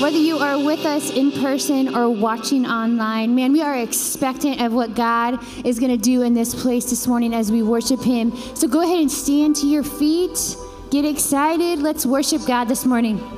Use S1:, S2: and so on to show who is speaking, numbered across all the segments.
S1: whether you are with us in person or watching online, man, we are expectant of what God is going to do in this place this morning as we worship Him. So go ahead and stand to your feet. Get excited. Let's worship God this morning.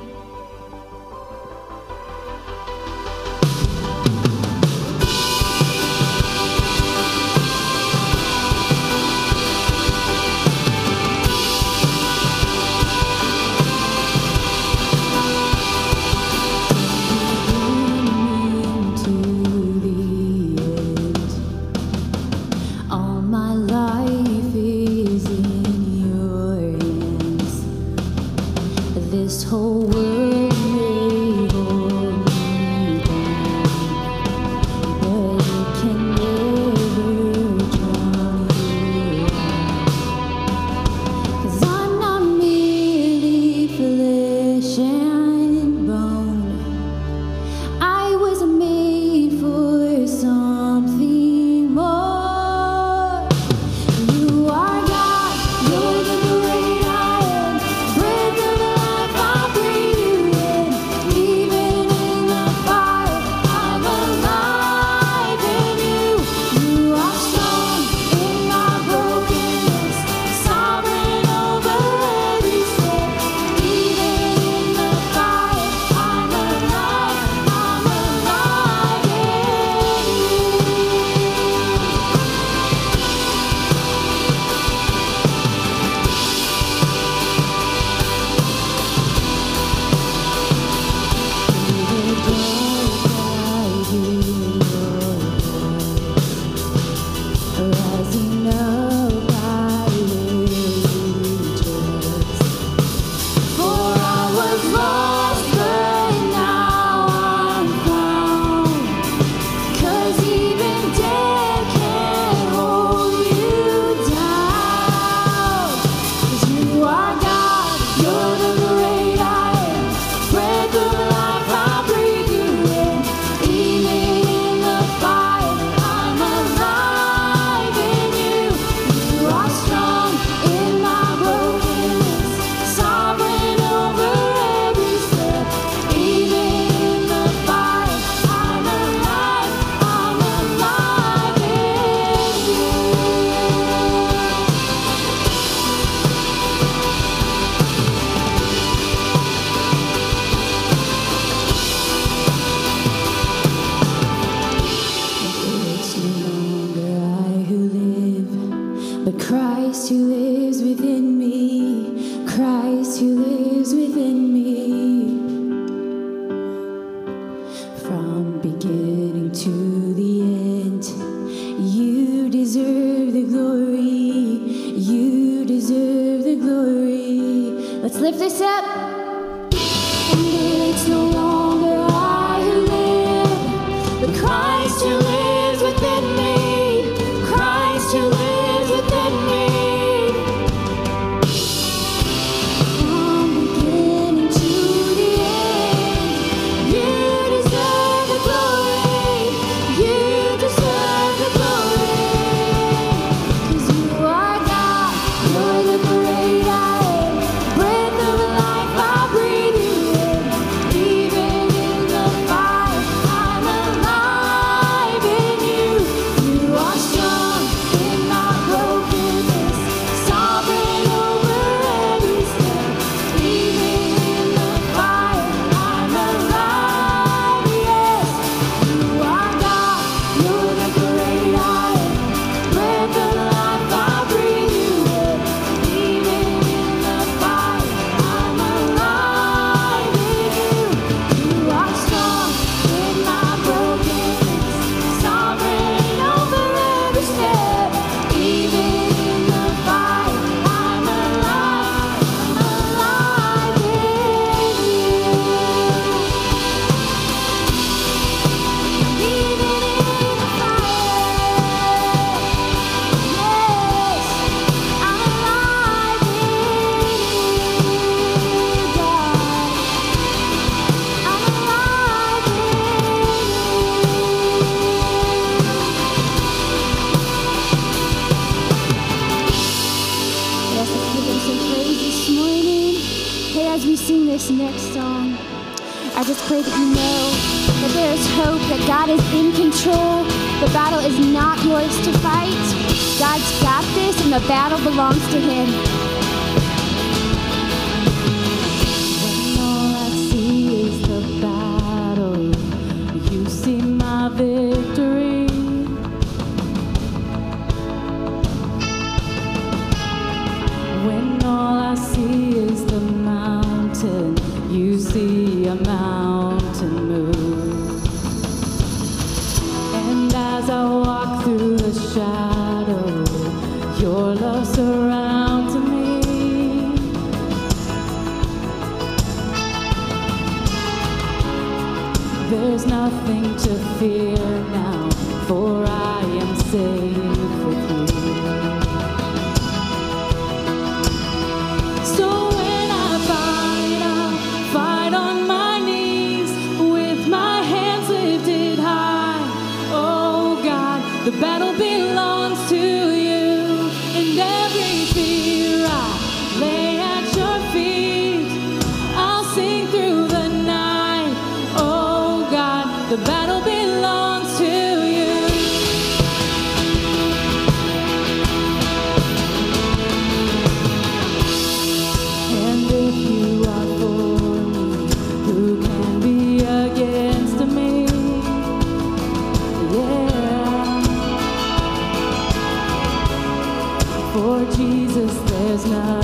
S1: was.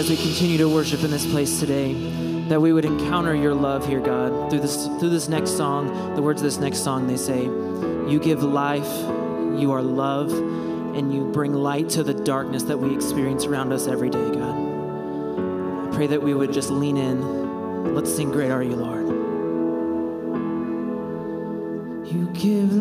S2: as
S3: we continue to worship in this place today, that we would encounter your love here, God, through this through this next song, the words of this next song, they say, You give life, you are love, and you bring light to the darkness that we experience around us every day, God. I pray that we would just lean in. Let's sing Great Are You, Lord.
S2: You give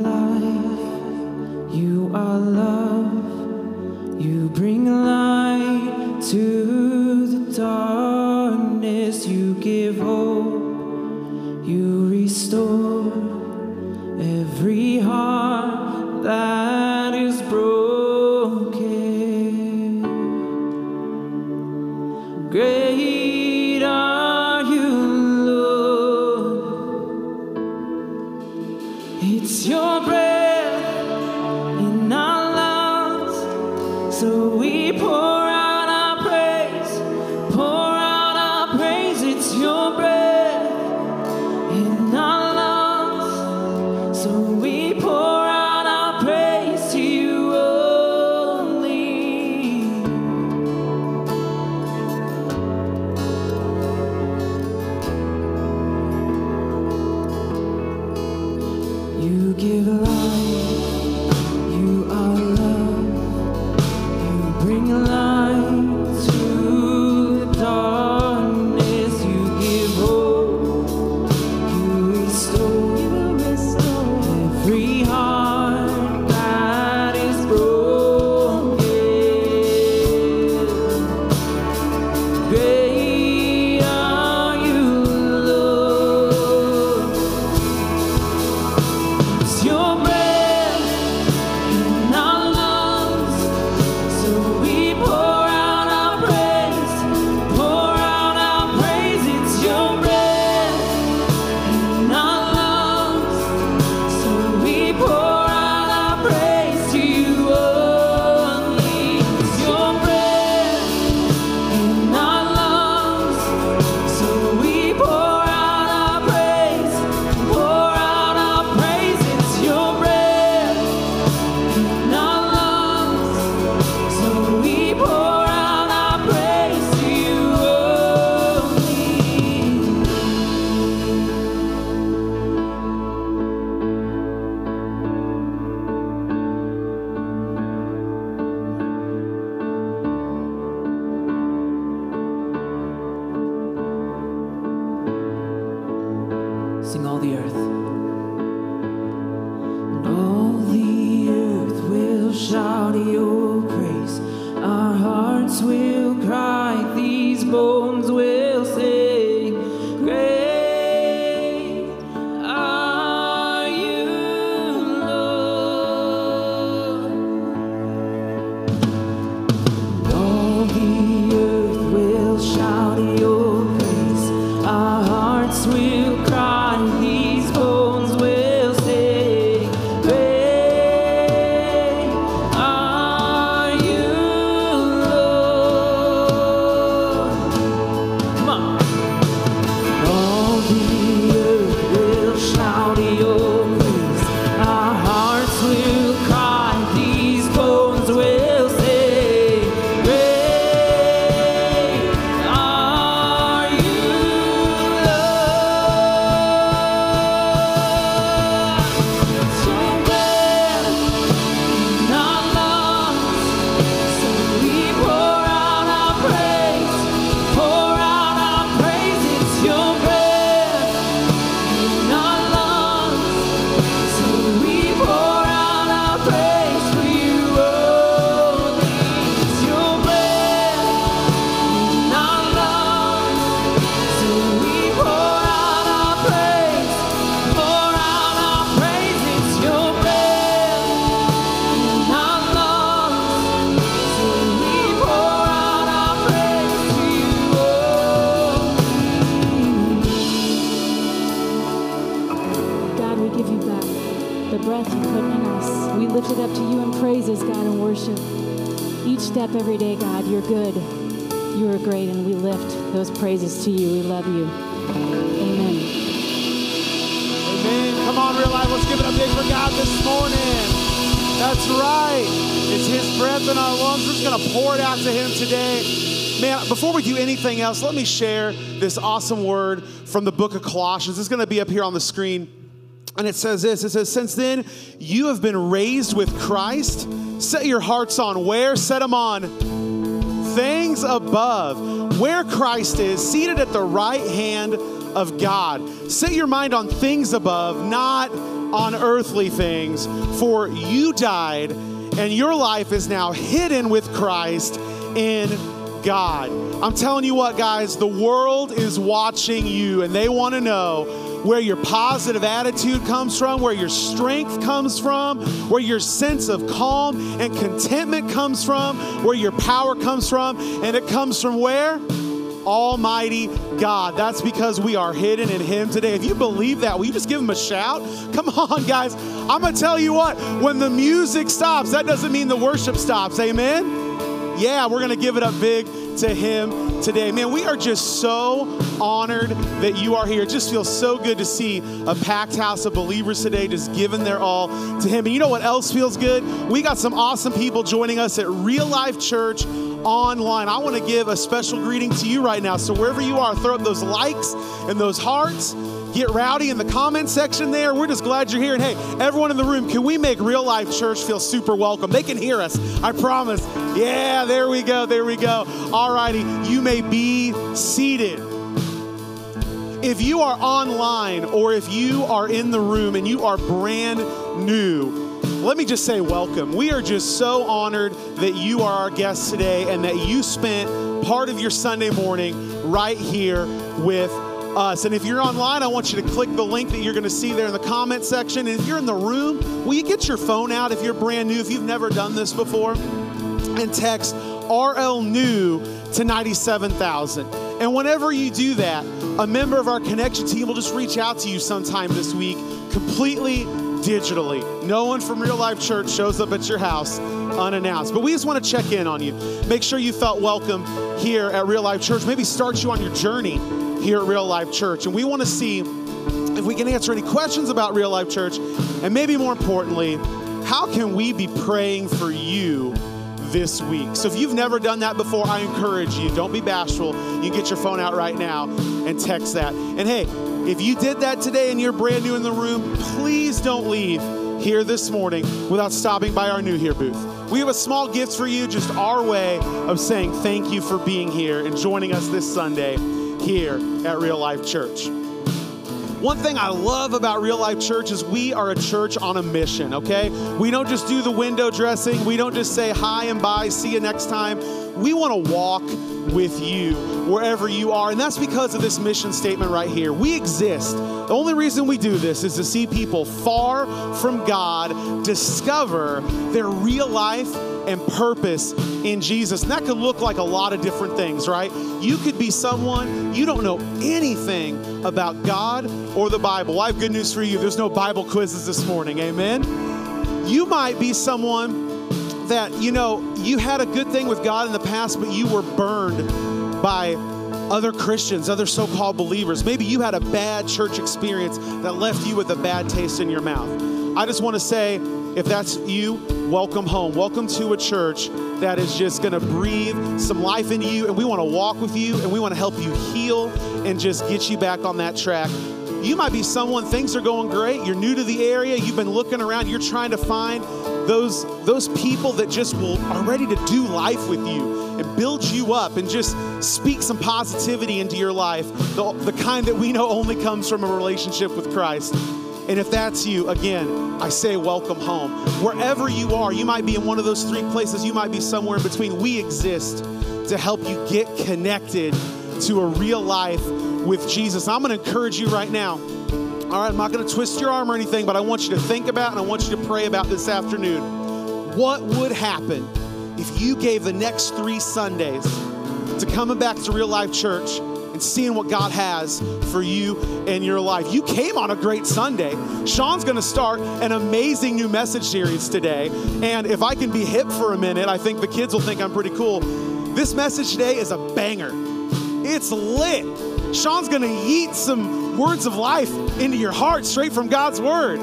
S2: praises to you. We love you. Amen.
S4: Amen. Come on, real life. Let's give it a big for God this morning. That's right. It's His breath in our lungs. We're just going to pour it out to Him today. Man, before we do anything else, let me share this awesome word from the book of Colossians. It's going to be up here on the screen. And it says this it says, Since then, you have been raised with Christ. Set your hearts on where? Set them on things above where Christ is, seated at the right hand of God. Set your mind on things above, not on earthly things, for you died and your life is now hidden with Christ in God. I'm telling you what, guys, the world is watching you and they want to know where your positive attitude comes from, where your strength comes from, where your sense of calm and contentment comes from, where your power comes from, and it comes from where? Almighty God. That's because we are hidden in Him today. If you believe that, will you just give Him a shout? Come on, guys. I'm going to tell you what, when the music stops, that doesn't mean the worship stops. Amen? Yeah, we're going to give it up big to Him today. Man, we are just so honored that you are here. It just feels so good to see a packed house of believers today just giving their all to Him. And you know what else feels good? We got some awesome people joining us at Real Life Church online. I want to give a special greeting to you right now. So wherever you are, throw up those likes and those hearts. Get rowdy in the comment section there. We're just glad you're here. And hey, everyone in the room, can we make Real Life Church feel super welcome? They can hear us, I promise. Yeah, there we go, there we go. All righty, you may be seated. If you are online or if you are in the room and you are brand new, let me just say welcome. We are just so honored that you are our guest today and that you spent part of your Sunday morning right here with us. And if you're online, I want you to click the link that you're going to see there in the comment section. And if you're in the room, will you get your phone out if you're brand new, if you've never done this before, and text RL New to 97,000. And whenever you do that, a member of our connection team will just reach out to you sometime this week completely digitally. No one from Real Life Church shows up at your house unannounced. But we just want to check in on you. Make sure you felt welcome here at Real Life Church. Maybe start you on your journey here at Real Life Church. And we want to see if we can answer any questions about Real Life Church. And maybe more importantly, how can we be praying for you this week? So if you've never done that before, I encourage you, don't be bashful. You get your phone out right now and text that. And hey, if you did that today and you're brand new in the room, please don't leave here this morning without stopping by our new here booth. We have a small gift for you, just our way of saying thank you for being here and joining us this Sunday here at Real Life Church. One thing I love about Real Life Church is we are a church on a mission, okay? We don't just do the window dressing, we don't just say hi and bye, see you next time. We want to walk with you wherever you are. And that's because of this mission statement right here. We exist. The only reason we do this is to see people far from God discover their real life and purpose in Jesus. And that could look like a lot of different things, right? You could be someone you don't know anything about God or the Bible. I have good news for you. There's no Bible quizzes this morning. Amen. You might be someone that, you know, you had a good thing with God in the past, but you were burned by other Christians, other so called believers. Maybe you had a bad church experience that left you with a bad taste in your mouth. I just want to say, if that's you, welcome home. Welcome to a church that is just going to breathe some life into you, and we want to walk with you, and we want to help you heal and just get you back on that track. You might be someone, things are going great, you're new to the area, you've been looking around, you're trying to find those, those people that just will are ready to do life with you and build you up and just speak some positivity into your life, the, the kind that we know only comes from a relationship with Christ. And if that's you, again, I say welcome home. Wherever you are, you might be in one of those three places, you might be somewhere in between. We exist to help you get connected to a real life with Jesus. I'm going to encourage you right now. All right, I'm not going to twist your arm or anything, but I want you to think about and I want you to pray about this afternoon. What would happen if you gave the next three Sundays to coming back to Real Life Church and seeing what God has for you and your life. You came on a great Sunday. Sean's going to start an amazing new message series today. And if I can be hip for a minute, I think the kids will think I'm pretty cool. This message today is a banger. It's lit. Sean's going to yeet some words of life into your heart straight from God's word.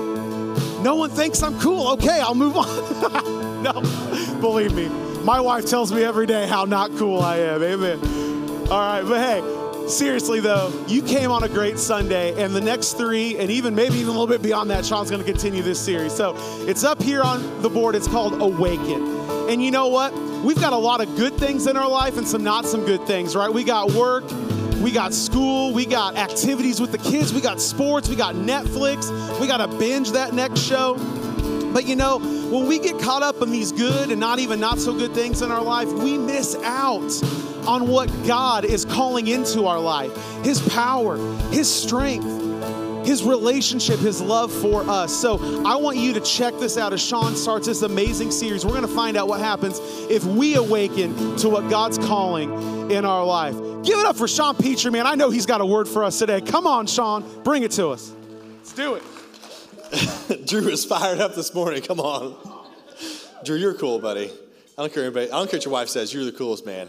S4: No one thinks I'm cool. Okay, I'll move on. no, believe me. My wife tells me every day how not cool I am. Amen. All right, but hey, seriously though, you came on a great Sunday, and the next three, and even maybe even a little bit beyond that, Sean's going to continue this series. So it's up here on the board. It's called Awaken. And you know what? We've got a lot of good things in our life and some not some good things, right? We got work, we got school, we got activities with the kids, we got sports, we got Netflix, we got to binge that next show. But you know, when we get caught up in these good and not even not so good things in our life, we miss out on what God is calling into our life His power, His strength. His relationship, His love for us. So I want you to check this out as Sean starts this amazing series. We're going to find out what happens if we awaken to what God's calling in our life. Give it up for Sean Peacher, man. I know he's got a word for us today. Come on, Sean, bring it to us. Let's do it.
S5: Drew is fired up this morning. Come on. Drew, you're cool, buddy. I don't care anybody. I don't care what your wife says. You're the coolest man.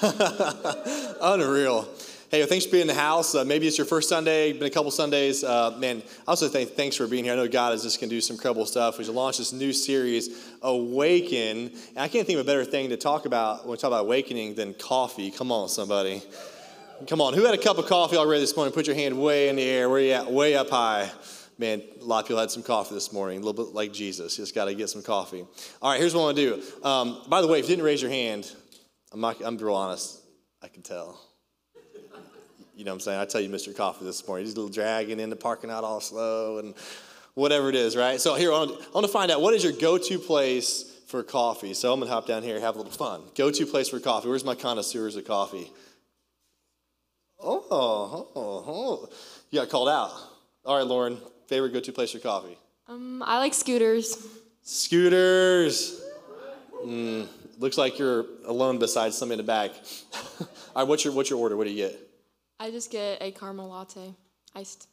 S5: Unreal. Hey, thanks for being in the house. Uh, maybe it's your first Sunday, been a couple Sundays. Uh, man, I also think thanks for being here. I know God is just going to do some incredible stuff. We just launched this new series, Awaken. And I can't think of a better thing to talk about when we talk about awakening than coffee. Come on, somebody. Come on. Who had a cup of coffee already this morning? Put your hand way in the air. Where you at? Way up high. Man, a lot of people had some coffee this morning, a little bit like Jesus. Just got to get some coffee. All right, here's what I want to do. Um, by the way, if you didn't raise your hand, I'm, not, I'm real honest. I can tell. You know what I'm saying? I tell you, Mr. Coffee this morning, he's a little dragging in the parking lot all slow and whatever it is, right? So here, I want, to, I want to find out what is your go-to place for coffee. So I'm going to hop down here and have a little fun. Go-to place for coffee. Where's my connoisseurs of coffee? Oh, oh, oh. You got called out. All right, Lauren, favorite go-to place for coffee?
S6: Um, I like Scooter's.
S5: Scooter's. Mm, looks like you're alone besides somebody in the back. All right, what's your, what's your order? What do you get?
S6: I just get a caramel latte, iced.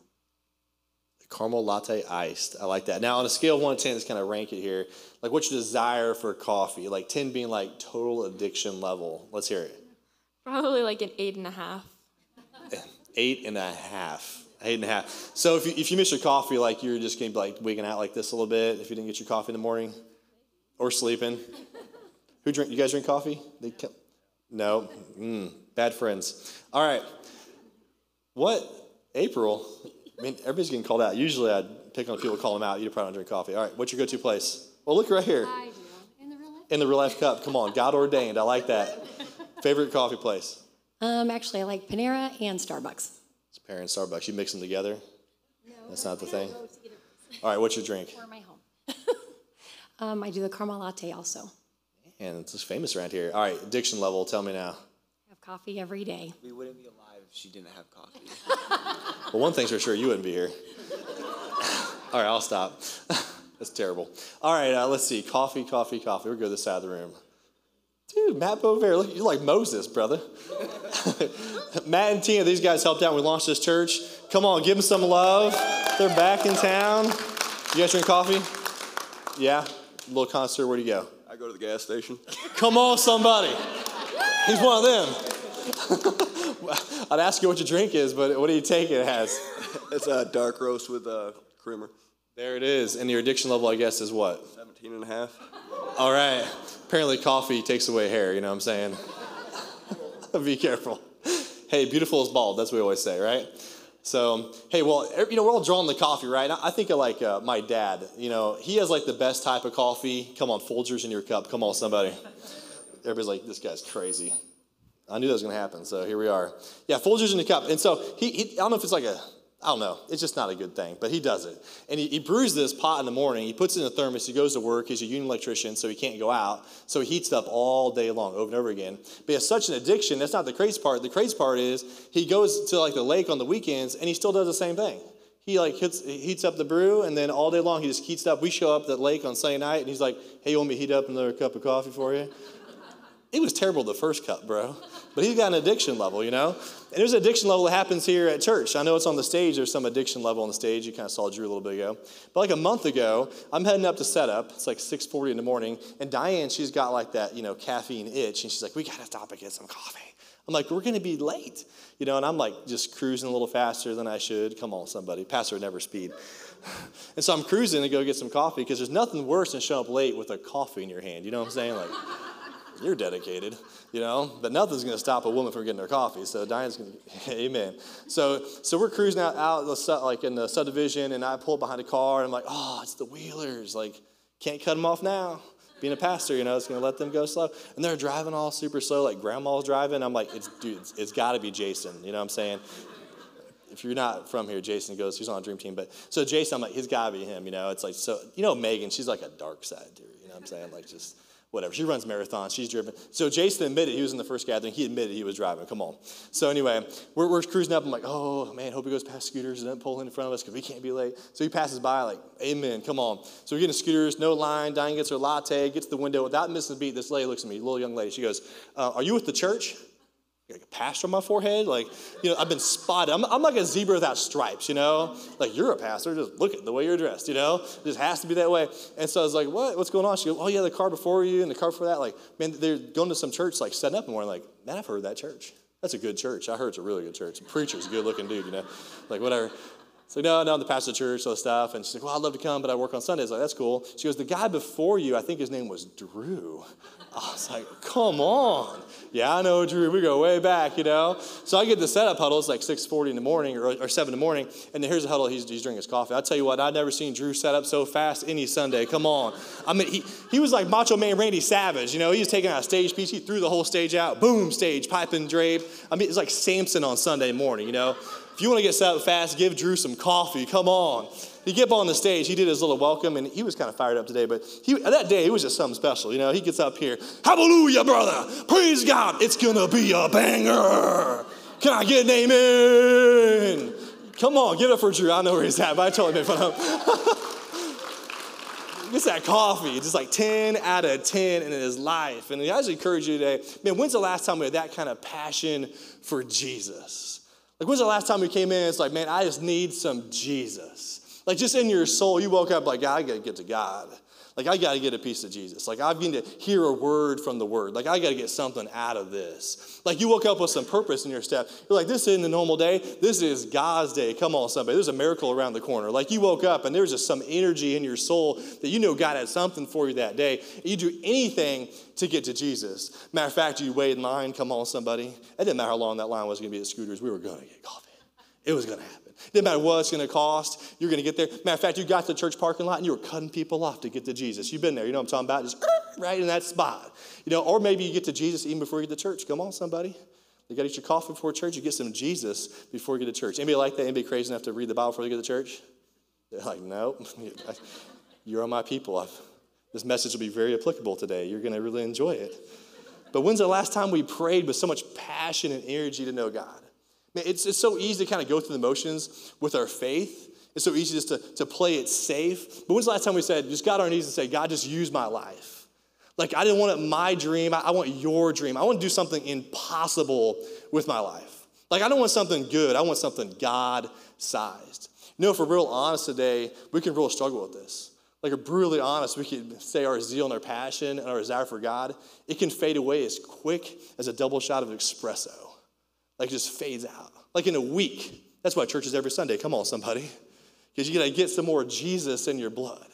S5: Caramel latte iced. I like that. Now, on a scale of 1 to 10, let's kind of rank it here. Like, what's your desire for coffee? Like, 10 being like total addiction level. Let's hear it.
S6: Probably like an eight and a half.
S5: Eight and a half. Eight and a half. So, if you, if you miss your coffee, like, you're just going to be like wigging out like this a little bit if you didn't get your coffee in the morning or sleeping. Who drink? You guys drink coffee? They kept, no. Mm, bad friends. All right. What? April? I mean, everybody's getting called out. Usually I'd pick on people, to call them out. You probably don't drink coffee. All right, what's your go to place? Well, look right here.
S7: I do. In the real life?
S5: In the real life cup. Come on, God ordained. I like that. Favorite coffee place?
S7: Um, actually, I like Panera and Starbucks.
S5: It's Panera and Starbucks. You mix them together?
S7: No,
S5: That's not the thing?
S7: Go to either place.
S5: All right, what's your drink?
S7: Or my home. um, I do the caramel latte also.
S5: And it's just famous around here. All right, addiction level. Tell me now.
S7: I have coffee every day.
S8: We wouldn't be alive if she didn't have coffee.
S5: Well, one thing's for sure, you wouldn't be here. All right, I'll stop. That's terrible. All right, uh, let's see. Coffee, coffee, coffee. We'll go to this side of the room. Dude, Matt Bover, look, you're like Moses, brother. Matt and Tina, these guys helped out when we launched this church. Come on, give them some love. They're back in town. You guys drink coffee? Yeah? little concert, where do you go?
S8: I go to the gas station.
S5: Come on, somebody. He's one of them. I'd ask you what your drink is, but what do you take it as?
S8: It's a dark roast with a creamer.
S5: There it is. And your addiction level, I guess, is what?
S8: 17 and a half.
S5: All right. Apparently, coffee takes away hair, you know what I'm saying? Be careful. Hey, beautiful is bald. That's what we always say, right? So, hey, well, you know, we're all drawing the coffee, right? I think of like uh, my dad. You know, he has like the best type of coffee. Come on, Folgers in your cup. Come on, somebody. Everybody's like, this guy's crazy. I knew that was going to happen, so here we are. Yeah, Folgers in the cup. And so he, he, I don't know if it's like a, I don't know. It's just not a good thing, but he does it. And he, he brews this pot in the morning. He puts it in a thermos. He goes to work. He's a union electrician, so he can't go out. So he heats it up all day long, over and over again. But he has such an addiction. That's not the crazy part. The crazy part is he goes to like the lake on the weekends, and he still does the same thing. He like hits, heats up the brew, and then all day long he just heats up. We show up at the lake on Sunday night, and he's like, "Hey, you want me to heat up another cup of coffee for you?" It was terrible the first cup, bro. But he's got an addiction level, you know? And there's an addiction level that happens here at church. I know it's on the stage. There's some addiction level on the stage. You kind of saw Drew a little bit ago. But like a month ago, I'm heading up to setup. It's like 6.40 in the morning. And Diane, she's got like that, you know, caffeine itch. And she's like, we got to stop and get some coffee. I'm like, we're going to be late. You know, and I'm like just cruising a little faster than I should. Come on, somebody. Pastor never speed. And so I'm cruising to go get some coffee because there's nothing worse than showing up late with a coffee in your hand. You know what I'm saying? Like, you're dedicated, you know, but nothing's going to stop a woman from getting her coffee. So Diane's going to, amen. So, so we're cruising out, out like in the subdivision, and I pull behind a car, and I'm like, oh, it's the Wheelers. Like, can't cut them off now. Being a pastor, you know, it's going to let them go slow. And they're driving all super slow, like grandma's driving. I'm like, it's, dude, it's, it's got to be Jason. You know what I'm saying? if you're not from here, Jason goes, he's on a dream team. But so Jason, I'm like, he's gotta be him, you know. It's like so you know, Megan, she's like a dark side dude, you know what I'm saying? Like just whatever. She runs marathons, she's driven. So Jason admitted he was in the first gathering, he admitted he was driving. Come on. So anyway, we're, we're cruising up. I'm like, oh man, hope he goes past Scooter's and doesn't pull in in front of us because we can't be late. So he passes by, like, amen, come on. So we're getting Scooter's, no line. Diane gets her latte, gets to the window without missing a beat. This lady looks at me, little young lady. She goes, uh, Are you with the church? Like a pastor on my forehead. Like, you know, I've been spotted. I'm, I'm like a zebra without stripes, you know? Like, you're a pastor. Just look at the way you're dressed, you know? It just has to be that way. And so I was like, what? What's going on? She goes, oh, yeah, the car before you and the car before that. Like, man, they're going to some church, like, setting up and we're like, man, I've heard that church. That's a good church. I heard it's a really good church. The preacher's a good looking dude, you know? Like, whatever. So no, no, I'm the pastor of the church, all this stuff. And she's like, well, I'd love to come, but I work on Sundays. Like, that's cool. She goes, the guy before you, I think his name was Drew. I was like, come on. Yeah, I know Drew. We go way back, you know. So I get the setup huddle. It's like 6:40 in the morning or, or 7 in the morning, and here's the huddle. He's, he's drinking his coffee. I tell you what, I've never seen Drew set up so fast any Sunday. Come on. I mean, he, he was like Macho Man Randy Savage. You know, he was taking out a stage piece. He threw the whole stage out. Boom, stage, pipe and drape. I mean, it's like Samson on Sunday morning. You know, if you want to get set up fast, give Drew some coffee. Come on. He get on the stage, he did his little welcome, and he was kind of fired up today, but he, that day it was just something special. You know, he gets up here, hallelujah, brother, praise God, it's gonna be a banger. Can I get an amen? Come on, get up for Drew. I know where he's at, but I totally made fun of him. Gets that coffee, just like 10 out of 10 in his life. And I just encourage you today, man, when's the last time we had that kind of passion for Jesus? Like, when's the last time we came in? It's like, man, I just need some Jesus. Like, just in your soul, you woke up like, I gotta get to God. Like, I gotta get a piece of Jesus. Like, I've got to hear a word from the word. Like, I gotta get something out of this. Like, you woke up with some purpose in your step. You're like, this isn't a normal day. This is God's day. Come on, somebody. There's a miracle around the corner. Like, you woke up and there's just some energy in your soul that you know God had something for you that day. You do anything to get to Jesus. Matter of fact, you wait in line. Come on, somebody. It didn't matter how long that line was gonna be at Scooter's. We were gonna get coffee. It was gonna happen. Didn't matter what it's going to cost, you're going to get there. Matter of fact, you got to the church parking lot and you were cutting people off to get to Jesus. You've been there, you know what I'm talking about? Just right in that spot. You know, or maybe you get to Jesus even before you get to church. Come on, somebody. You got to eat your coffee before church. You get some Jesus before you get to church. Anybody like that? Anybody crazy enough to read the Bible before they get to church? They're like, nope. You're on my people. I've, this message will be very applicable today. You're going to really enjoy it. But when's the last time we prayed with so much passion and energy to know God? It's, it's so easy to kind of go through the motions with our faith. It's so easy just to, to play it safe. But when's the last time we said, just got on our knees and say, God, just use my life? Like, I didn't want my dream. I, I want your dream. I want to do something impossible with my life. Like, I don't want something good. I want something God sized. You know, if we're real honest today, we can really struggle with this. Like, if we're brutally honest, we can say our zeal and our passion and our desire for God, it can fade away as quick as a double shot of espresso. Like, just fades out. Like in a week. That's why church is every Sunday. Come on, somebody. Because you got to get some more Jesus in your blood.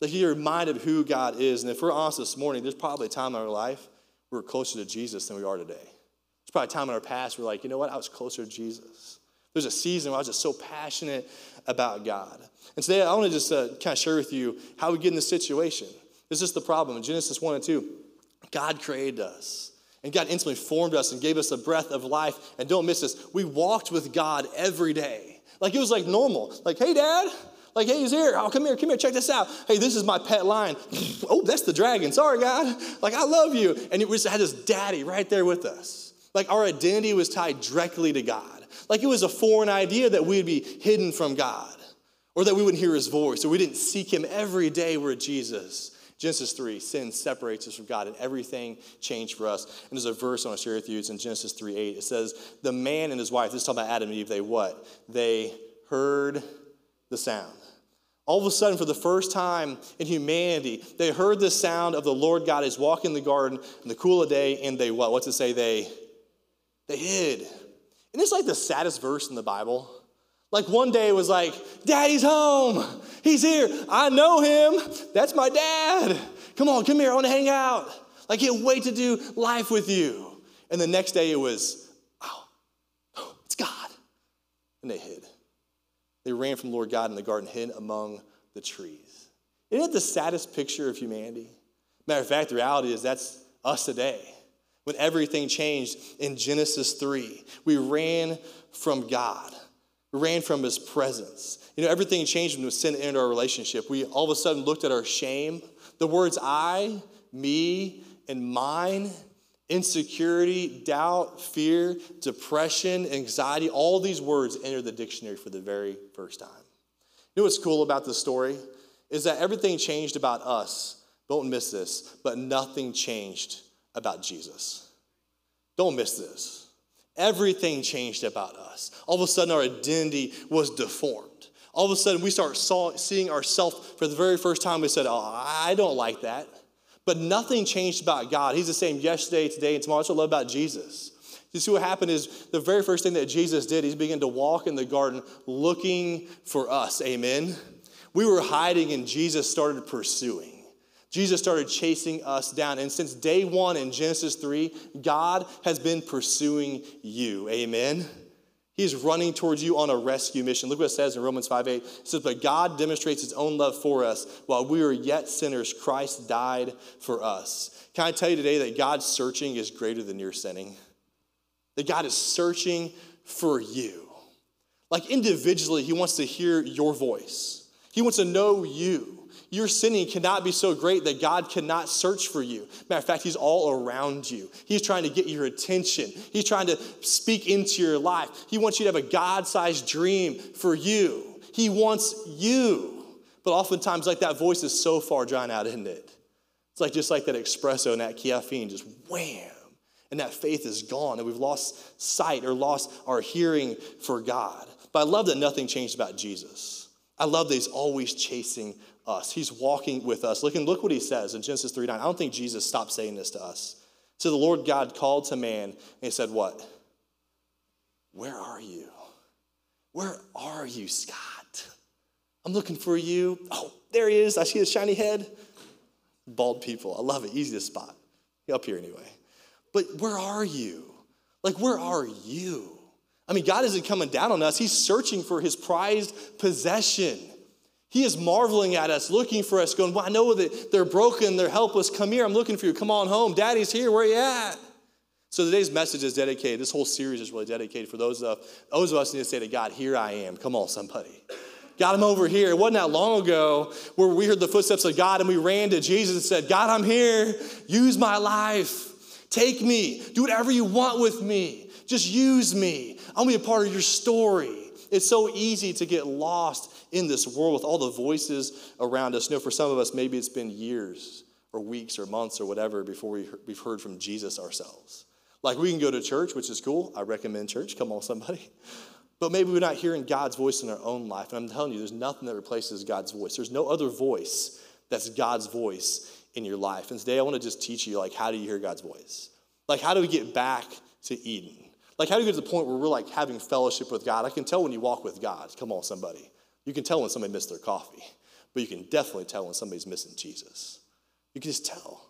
S5: Like you're reminded of who God is. And if we're honest this morning, there's probably a time in our life we're closer to Jesus than we are today. There's probably a time in our past we're like, you know what? I was closer to Jesus. There's a season where I was just so passionate about God. And today I want to just uh, kind of share with you how we get in this situation. This is the problem. In Genesis 1 and 2, God created us. And God instantly formed us and gave us a breath of life. And don't miss this, we walked with God every day. Like it was like normal. Like, hey, dad. Like, hey, he's here. Oh, come here, come here, check this out. Hey, this is my pet lion. oh, that's the dragon. Sorry, God. Like, I love you. And we just had this daddy right there with us. Like, our identity was tied directly to God. Like, it was a foreign idea that we'd be hidden from God or that we wouldn't hear his voice or we didn't seek him every day with Jesus. Genesis 3, sin separates us from God and everything changed for us. And there's a verse I want to share with you. It's in Genesis 3 8. It says, The man and his wife, this is talking about Adam and Eve, they what? They heard the sound. All of a sudden, for the first time in humanity, they heard the sound of the Lord God is walking the garden in the cool of day, and they what? What's it say? They they hid. And it's like the saddest verse in the Bible. Like one day it was like, Daddy's home. He's here. I know him. That's my dad. Come on, come here. I want to hang out. Like, can't wait to do life with you. And the next day it was, oh, oh, it's God. And they hid. They ran from Lord God in the garden, hid among the trees. Isn't it the saddest picture of humanity? Matter of fact, the reality is that's us today. When everything changed in Genesis 3, we ran from God. We ran from his presence. You know, everything changed when sin entered our relationship. We all of a sudden looked at our shame. The words I, me, and mine, insecurity, doubt, fear, depression, anxiety, all these words entered the dictionary for the very first time. You know what's cool about this story? Is that everything changed about us. Don't miss this, but nothing changed about Jesus. Don't miss this. Everything changed about us. All of a sudden, our identity was deformed. All of a sudden, we start saw, seeing ourselves for the very first time. We said, Oh, I don't like that. But nothing changed about God. He's the same yesterday, today, and tomorrow. That's what I love about Jesus. You see, what happened is the very first thing that Jesus did, he began to walk in the garden looking for us. Amen. We were hiding, and Jesus started pursuing. Jesus started chasing us down. And since day one in Genesis 3, God has been pursuing you. Amen. He's running towards you on a rescue mission. Look what it says in Romans 5 8. It says, But God demonstrates his own love for us. While we were yet sinners, Christ died for us. Can I tell you today that God's searching is greater than your sinning? That God is searching for you. Like individually, he wants to hear your voice, he wants to know you. Your sinning cannot be so great that God cannot search for you. Matter of fact, He's all around you. He's trying to get your attention. He's trying to speak into your life. He wants you to have a God sized dream for you. He wants you. But oftentimes, like that voice is so far drowned out, isn't it? It's like just like that espresso and that caffeine, just wham. And that faith is gone, and we've lost sight or lost our hearing for God. But I love that nothing changed about Jesus. I love that He's always chasing us. He's walking with us. Look and look what he says in Genesis 3 9. I don't think Jesus stopped saying this to us. So the Lord God called to man and he said, What? Where are you? Where are you, Scott? I'm looking for you. Oh, there he is. I see his shiny head. Bald people. I love it. Easy to spot. Up here anyway. But where are you? Like, where are you? I mean, God isn't coming down on us. He's searching for his prized possession. He is marveling at us, looking for us, going, Well, I know that they're broken, they're helpless. Come here, I'm looking for you. Come on home. Daddy's here. Where are you at? So today's message is dedicated, this whole series is really dedicated for those of, those of us who need to say to God, Here I am. Come on, somebody. God, I'm over here. It wasn't that long ago where we heard the footsteps of God and we ran to Jesus and said, God, I'm here. Use my life. Take me. Do whatever you want with me. Just use me. I'll be a part of your story. It's so easy to get lost in this world with all the voices around us. You know, for some of us, maybe it's been years or weeks or months or whatever before we, we've heard from Jesus ourselves. Like we can go to church, which is cool. I recommend church. Come on, somebody. But maybe we're not hearing God's voice in our own life. And I'm telling you, there's nothing that replaces God's voice. There's no other voice that's God's voice in your life. And today I want to just teach you, like, how do you hear God's voice? Like, how do we get back to Eden? Like, how do we get to the point where we're like having fellowship with God? I can tell when you walk with God. Come on, somebody. You can tell when somebody missed their coffee, but you can definitely tell when somebody's missing Jesus. You can just tell.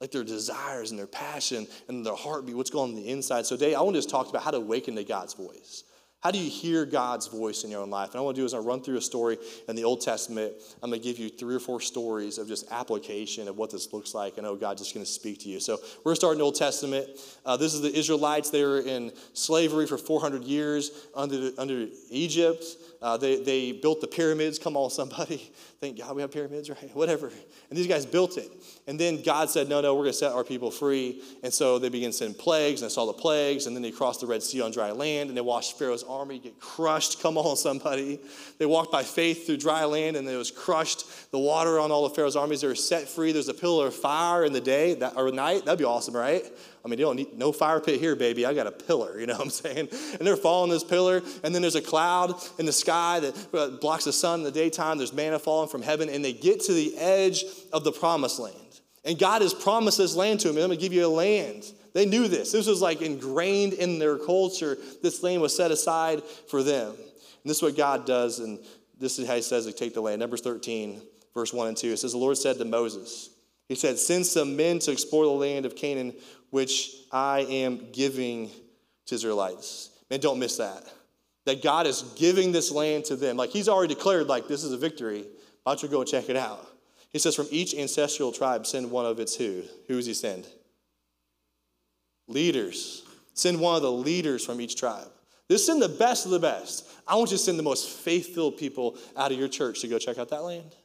S5: Like their desires and their passion and their heartbeat, what's going on, on the inside. So today I want to just talk about how to awaken to God's voice. How do you hear God's voice in your own life? And I want to do is I run through a story in the Old Testament. I'm going to give you three or four stories of just application of what this looks like. I know God's just going to speak to you. So we're starting the Old Testament. Uh, this is the Israelites. They were in slavery for 400 years under, under Egypt. Uh, they, they built the pyramids. Come on, somebody. Thank God we have pyramids, right? Whatever. And these guys built it. And then God said, no, no, we're going to set our people free. And so they began to send plagues, and they saw the plagues, and then they crossed the Red Sea on dry land, and they watched Pharaoh's army get crushed. Come on, somebody. They walked by faith through dry land, and it was crushed. The water on all of Pharaoh's armies, they were set free. There's a pillar of fire in the day that, or night. That'd be awesome, right? I mean, you don't need no fire pit here, baby. I got a pillar, you know what I'm saying? And they're following this pillar, and then there's a cloud in the sky that uh, blocks the sun in the daytime. There's manna falling from heaven, and they get to the edge of the promised land. And God has promised this land to them. I'm going to give you a land. They knew this. This was like ingrained in their culture. This land was set aside for them. And this is what God does, and this is how He says to take the land. Numbers 13, verse 1 and 2. It says, The Lord said to Moses, He said, Send some men to explore the land of Canaan, which I am giving to Israelites. Man, don't miss that. That God is giving this land to them. Like He's already declared, like, this is a victory. Why don't you go and check it out? He says, From each ancestral tribe, send one of its who? Who does He send? Leaders. Send one of the leaders from each tribe. This send the best of the best. I want you to send the most faith filled people out of your church to go check out that land.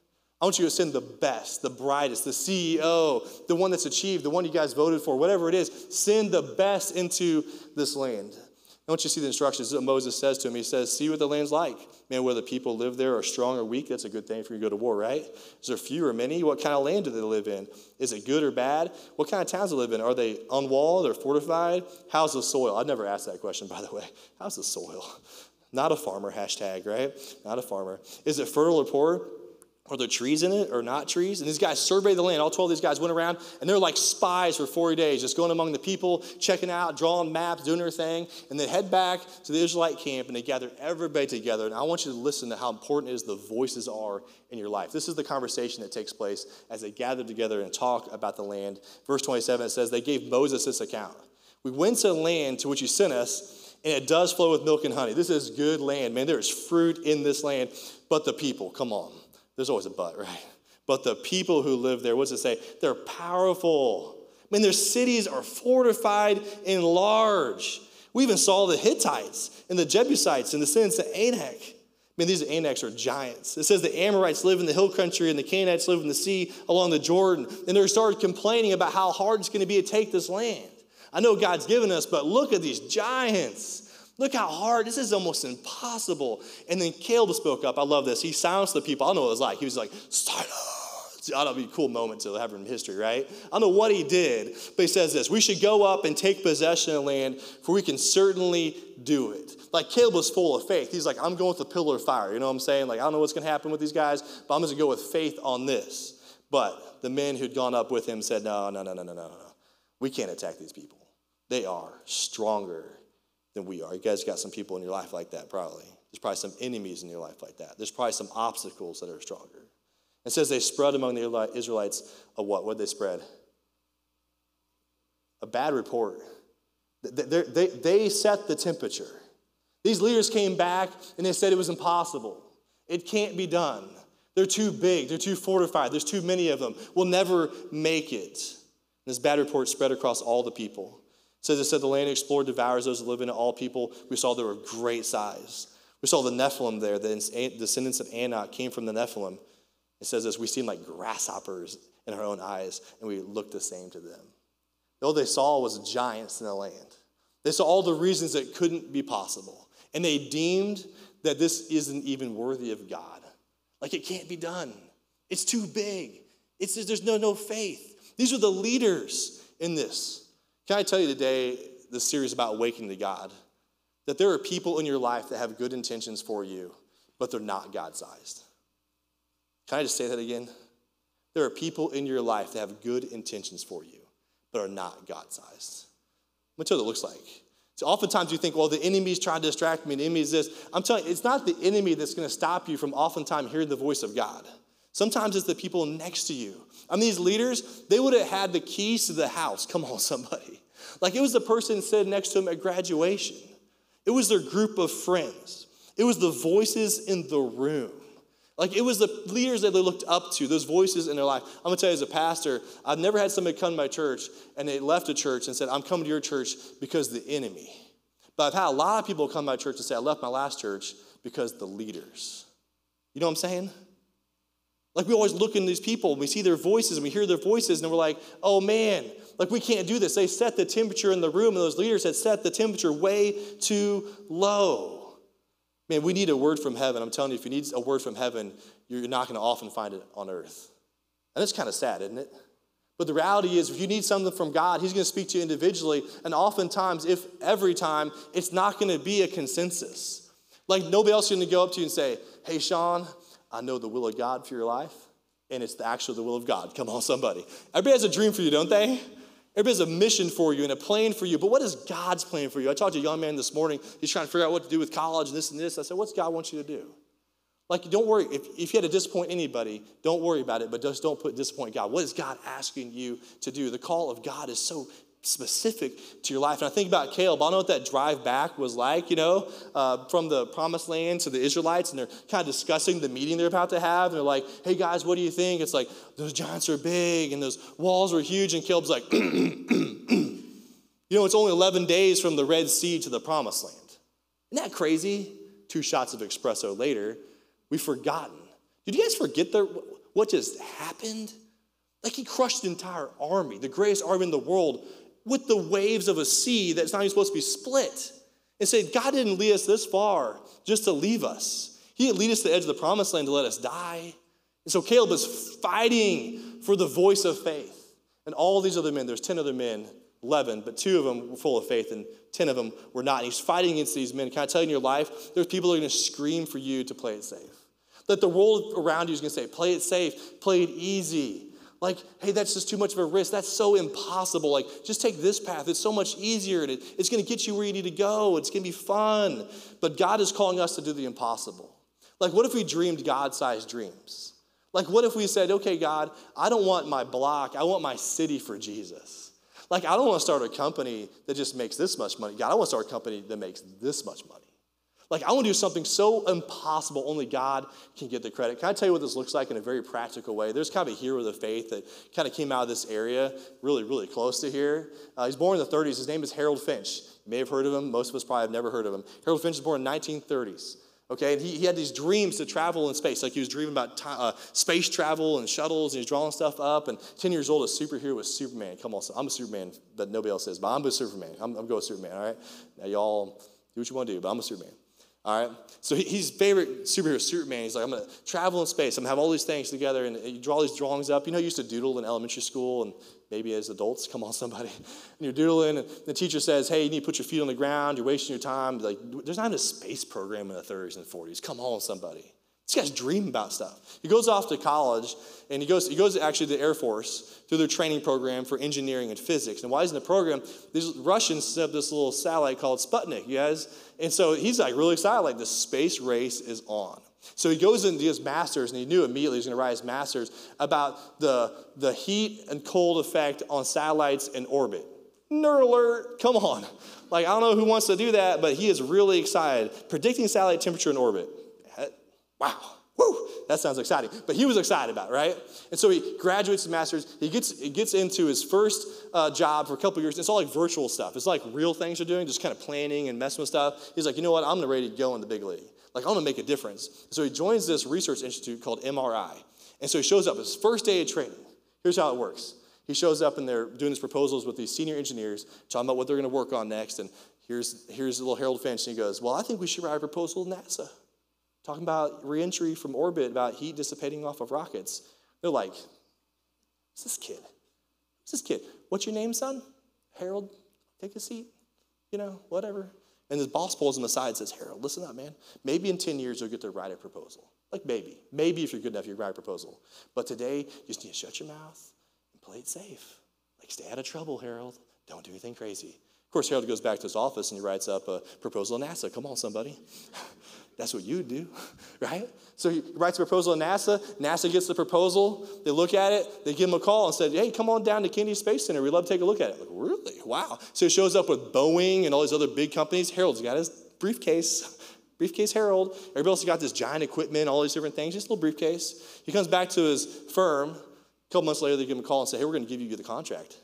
S5: I want you to send the best, the brightest, the CEO, the one that's achieved, the one you guys voted for, whatever it is. Send the best into this land. I want you to see the instructions. What Moses says to him. He says, See what the land's like. Man, whether people live there are strong or weak, that's a good thing for you to go to war, right? Is there few or many? What kind of land do they live in? Is it good or bad? What kind of towns do they live in? Are they unwalled or fortified? How's the soil? I've never asked that question, by the way. How's the soil? Not a farmer, hashtag, right? Not a farmer. Is it fertile or poor? Are there trees in it or not trees? And these guys surveyed the land. All 12 of these guys went around and they're like spies for 40 days, just going among the people, checking out, drawing maps, doing their thing. And they head back to the Israelite camp and they gather everybody together. And I want you to listen to how important it is the voices are in your life. This is the conversation that takes place as they gather together and talk about the land. Verse 27 it says, They gave Moses this account. We went to the land to which you sent us, and it does flow with milk and honey. This is good land, man. There is fruit in this land, but the people, come on. There's always a but, right? But the people who live there, what's it say? They're powerful. I mean, their cities are fortified and large. We even saw the Hittites and the Jebusites and the sins of Anak. I mean, these Anaks are giants. It says the Amorites live in the hill country and the Canaanites live in the sea along the Jordan. And they started complaining about how hard it's going to be to take this land. I know God's given us, but look at these giants. Look how hard, this is almost impossible. And then Caleb spoke up. I love this. He silenced the people. I don't know what it was like. He was like, silence. Don't be a cool moment to have in history, right? I don't know what he did, but he says this We should go up and take possession of the land, for we can certainly do it. Like Caleb was full of faith. He's like, I'm going with the pillar of fire. You know what I'm saying? Like, I don't know what's going to happen with these guys, but I'm going to go with faith on this. But the men who'd gone up with him said, No, no, no, no, no, no, no. We can't attack these people. They are stronger than we are. You guys got some people in your life like that, probably. There's probably some enemies in your life like that. There's probably some obstacles that are stronger. It says they spread among the Israelites a what? What did they spread? A bad report. They, they, they set the temperature. These leaders came back and they said it was impossible. It can't be done. They're too big. They're too fortified. There's too many of them. We'll never make it. This bad report spread across all the people. It says it said the land explored devours those who live in it. All people we saw they were great size. We saw the Nephilim there. The descendants of Anak came from the Nephilim. It says this we seemed like grasshoppers in our own eyes, and we looked the same to them. All they saw was giants in the land. They saw all the reasons it couldn't be possible. And they deemed that this isn't even worthy of God. Like it can't be done. It's too big. It's there's no no faith. These are the leaders in this. Can I tell you today, this series about waking to God, that there are people in your life that have good intentions for you, but they're not God sized. Can I just say that again? There are people in your life that have good intentions for you, but are not God sized. Let me tell you what it looks like. So oftentimes you think, well, the enemy's trying to distract me, the enemy is this. I'm telling you, it's not the enemy that's going to stop you from oftentimes hearing the voice of God. Sometimes it's the people next to you. I mean, these leaders, they would have had the keys to the house. Come on, somebody. Like it was the person sitting next to them at graduation. It was their group of friends. It was the voices in the room. Like it was the leaders that they looked up to, those voices in their life. I'm gonna tell you as a pastor, I've never had somebody come to my church and they left a church and said, I'm coming to your church because the enemy. But I've had a lot of people come to my church and say, I left my last church because the leaders. You know what I'm saying? Like we always look in these people and we see their voices and we hear their voices and we're like, oh man, like we can't do this. They set the temperature in the room and those leaders had set the temperature way too low. Man, we need a word from heaven. I'm telling you, if you need a word from heaven, you're not going to often find it on earth. And it's kind of sad, isn't it? But the reality is, if you need something from God, He's going to speak to you individually. And oftentimes, if every time, it's not going to be a consensus. Like nobody else is going to go up to you and say, Hey, Sean, I know the will of God for your life, and it's actually the will of God. Come on, somebody. Everybody has a dream for you, don't they? Everybody has a mission for you and a plan for you, but what is God's plan for you? I talked to a young man this morning. He's trying to figure out what to do with college and this and this. I said, What's God want you to do? Like, don't worry. If, if you had to disappoint anybody, don't worry about it, but just don't put disappoint God. What is God asking you to do? The call of God is so specific to your life. And I think about Caleb. I know what that drive back was like, you know, uh, from the promised land to the Israelites, and they're kind of discussing the meeting they're about to have. And they're like, hey guys, what do you think? It's like, those giants are big and those walls are huge. And Caleb's like, you know, it's only 11 days from the Red Sea to the promised land. Isn't that crazy? two shots of espresso later, we've forgotten. Did you guys forget the, what just happened? Like he crushed the entire army, the greatest army in the world, with the waves of a sea that's not even supposed to be split. And say, God didn't lead us this far just to leave us. He didn't lead us to the edge of the promised land to let us die. And so Caleb is fighting for the voice of faith. And all these other men, there's 10 other men, 11, but two of them were full of faith and 10 of them were not. And he's fighting against these men. Can I tell you in your life, there's people that are going to scream for you to play it safe. That the world around you is going to say, play it safe, play it easy. Like, hey, that's just too much of a risk. That's so impossible. Like, just take this path. It's so much easier and it, it's going to get you where you need to go. It's going to be fun. But God is calling us to do the impossible. Like, what if we dreamed God sized dreams? Like, what if we said, okay, God, I don't want my block, I want my city for Jesus. Like, I don't want to start a company that just makes this much money. God, I want to start a company that makes this much money. Like, I want to do something so impossible, only God can get the credit. Can I tell you what this looks like in a very practical way? There's kind of a hero of the faith that kind of came out of this area, really, really close to here. Uh, he's born in the 30s. His name is Harold Finch. You may have heard of him. Most of us probably have never heard of him. Harold Finch was born in 1930s. Okay, and he, he had these dreams to travel in space. Like he was dreaming about uh, space travel and shuttles, and he's drawing stuff up. And 10 years old, a superhero was Superman. Come on, I'm a Superman, but nobody else is. But I'm a Superman. I'm, I'm going Superman, all right? Now, y'all do what you want to do, but I'm a Superman. All right? So his favorite superhero, Superman, he's like, I'm going to travel in space. I'm going to have all these things together. And you draw these drawings up. You know, you used to doodle in elementary school and maybe as adults, come on, somebody. And you're doodling, and the teacher says, hey, you need to put your feet on the ground. You're wasting your time. Like, there's not a space program in the 30s and 40s. Come on, somebody. This guy's dream about stuff. He goes off to college, and he goes, he goes actually to the Air Force through their training program for engineering and physics. And while he's in the program, these Russians set up this little satellite called Sputnik, you guys. And so he's like really excited, like the space race is on. So he goes into his masters, and he knew immediately he was going to write his masters about the, the heat and cold effect on satellites in orbit. Nerd alert, come on. Like, I don't know who wants to do that, but he is really excited. Predicting satellite temperature in orbit. Wow. Woo, that sounds exciting. But he was excited about it, right? And so he graduates his master's. He gets, he gets into his first uh, job for a couple years. It's all like virtual stuff. It's like real things you're doing, just kind of planning and messing with stuff. He's like, you know what? I'm ready to go in the big league. Like, I'm gonna make a difference. So he joins this research institute called MRI. And so he shows up his first day of training. Here's how it works. He shows up and they're doing his proposals with these senior engineers, talking about what they're gonna work on next. And here's, here's little Harold Finch, and he goes, Well, I think we should write a proposal to NASA talking about reentry from orbit, about heat dissipating off of rockets. They're like, who's this kid? Who's this kid? What's your name, son? Harold, take a seat. You know, whatever. And his boss pulls him aside and says, Harold, listen up, man. Maybe in 10 years you'll get to write a proposal. Like maybe. Maybe if you're good enough, you write a proposal. But today, you just need to shut your mouth and play it safe. Like stay out of trouble, Harold. Don't do anything crazy. Of course, Harold goes back to his office and he writes up a proposal to NASA. Come on, somebody. That's what you do, right? So he writes a proposal to NASA. NASA gets the proposal. They look at it. They give him a call and said, "Hey, come on down to Kennedy Space Center. We'd love to take a look at it." Like, really? Wow. So he shows up with Boeing and all these other big companies. Harold's got his briefcase. Briefcase Harold. Everybody else has got this giant equipment, all these different things. Just a little briefcase. He comes back to his firm. A couple months later, they give him a call and say, "Hey, we're going to give you the contract.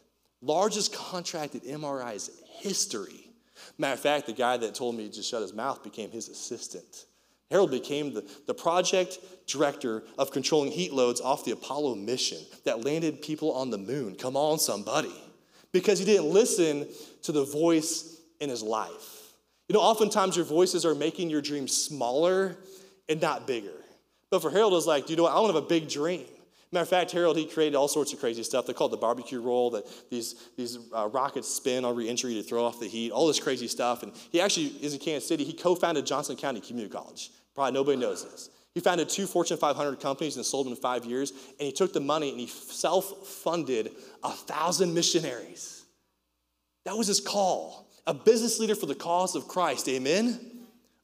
S5: Largest contract in MRI's history." Matter of fact, the guy that told me to shut his mouth became his assistant. Harold became the, the project director of controlling heat loads off the Apollo mission that landed people on the moon. Come on, somebody. Because he didn't listen to the voice in his life. You know, oftentimes your voices are making your dreams smaller and not bigger. But for Harold, it was like, you know what? I want to have a big dream. Matter of fact, Harold, he created all sorts of crazy stuff. They call it the barbecue roll that these, these uh, rockets spin on reentry to throw off the heat, all this crazy stuff. And he actually is in Kansas City. He co founded Johnson County Community College. Probably nobody knows this. He founded two Fortune 500 companies and sold them in five years. And he took the money and he self funded a thousand missionaries. That was his call. A business leader for the cause of Christ. Amen?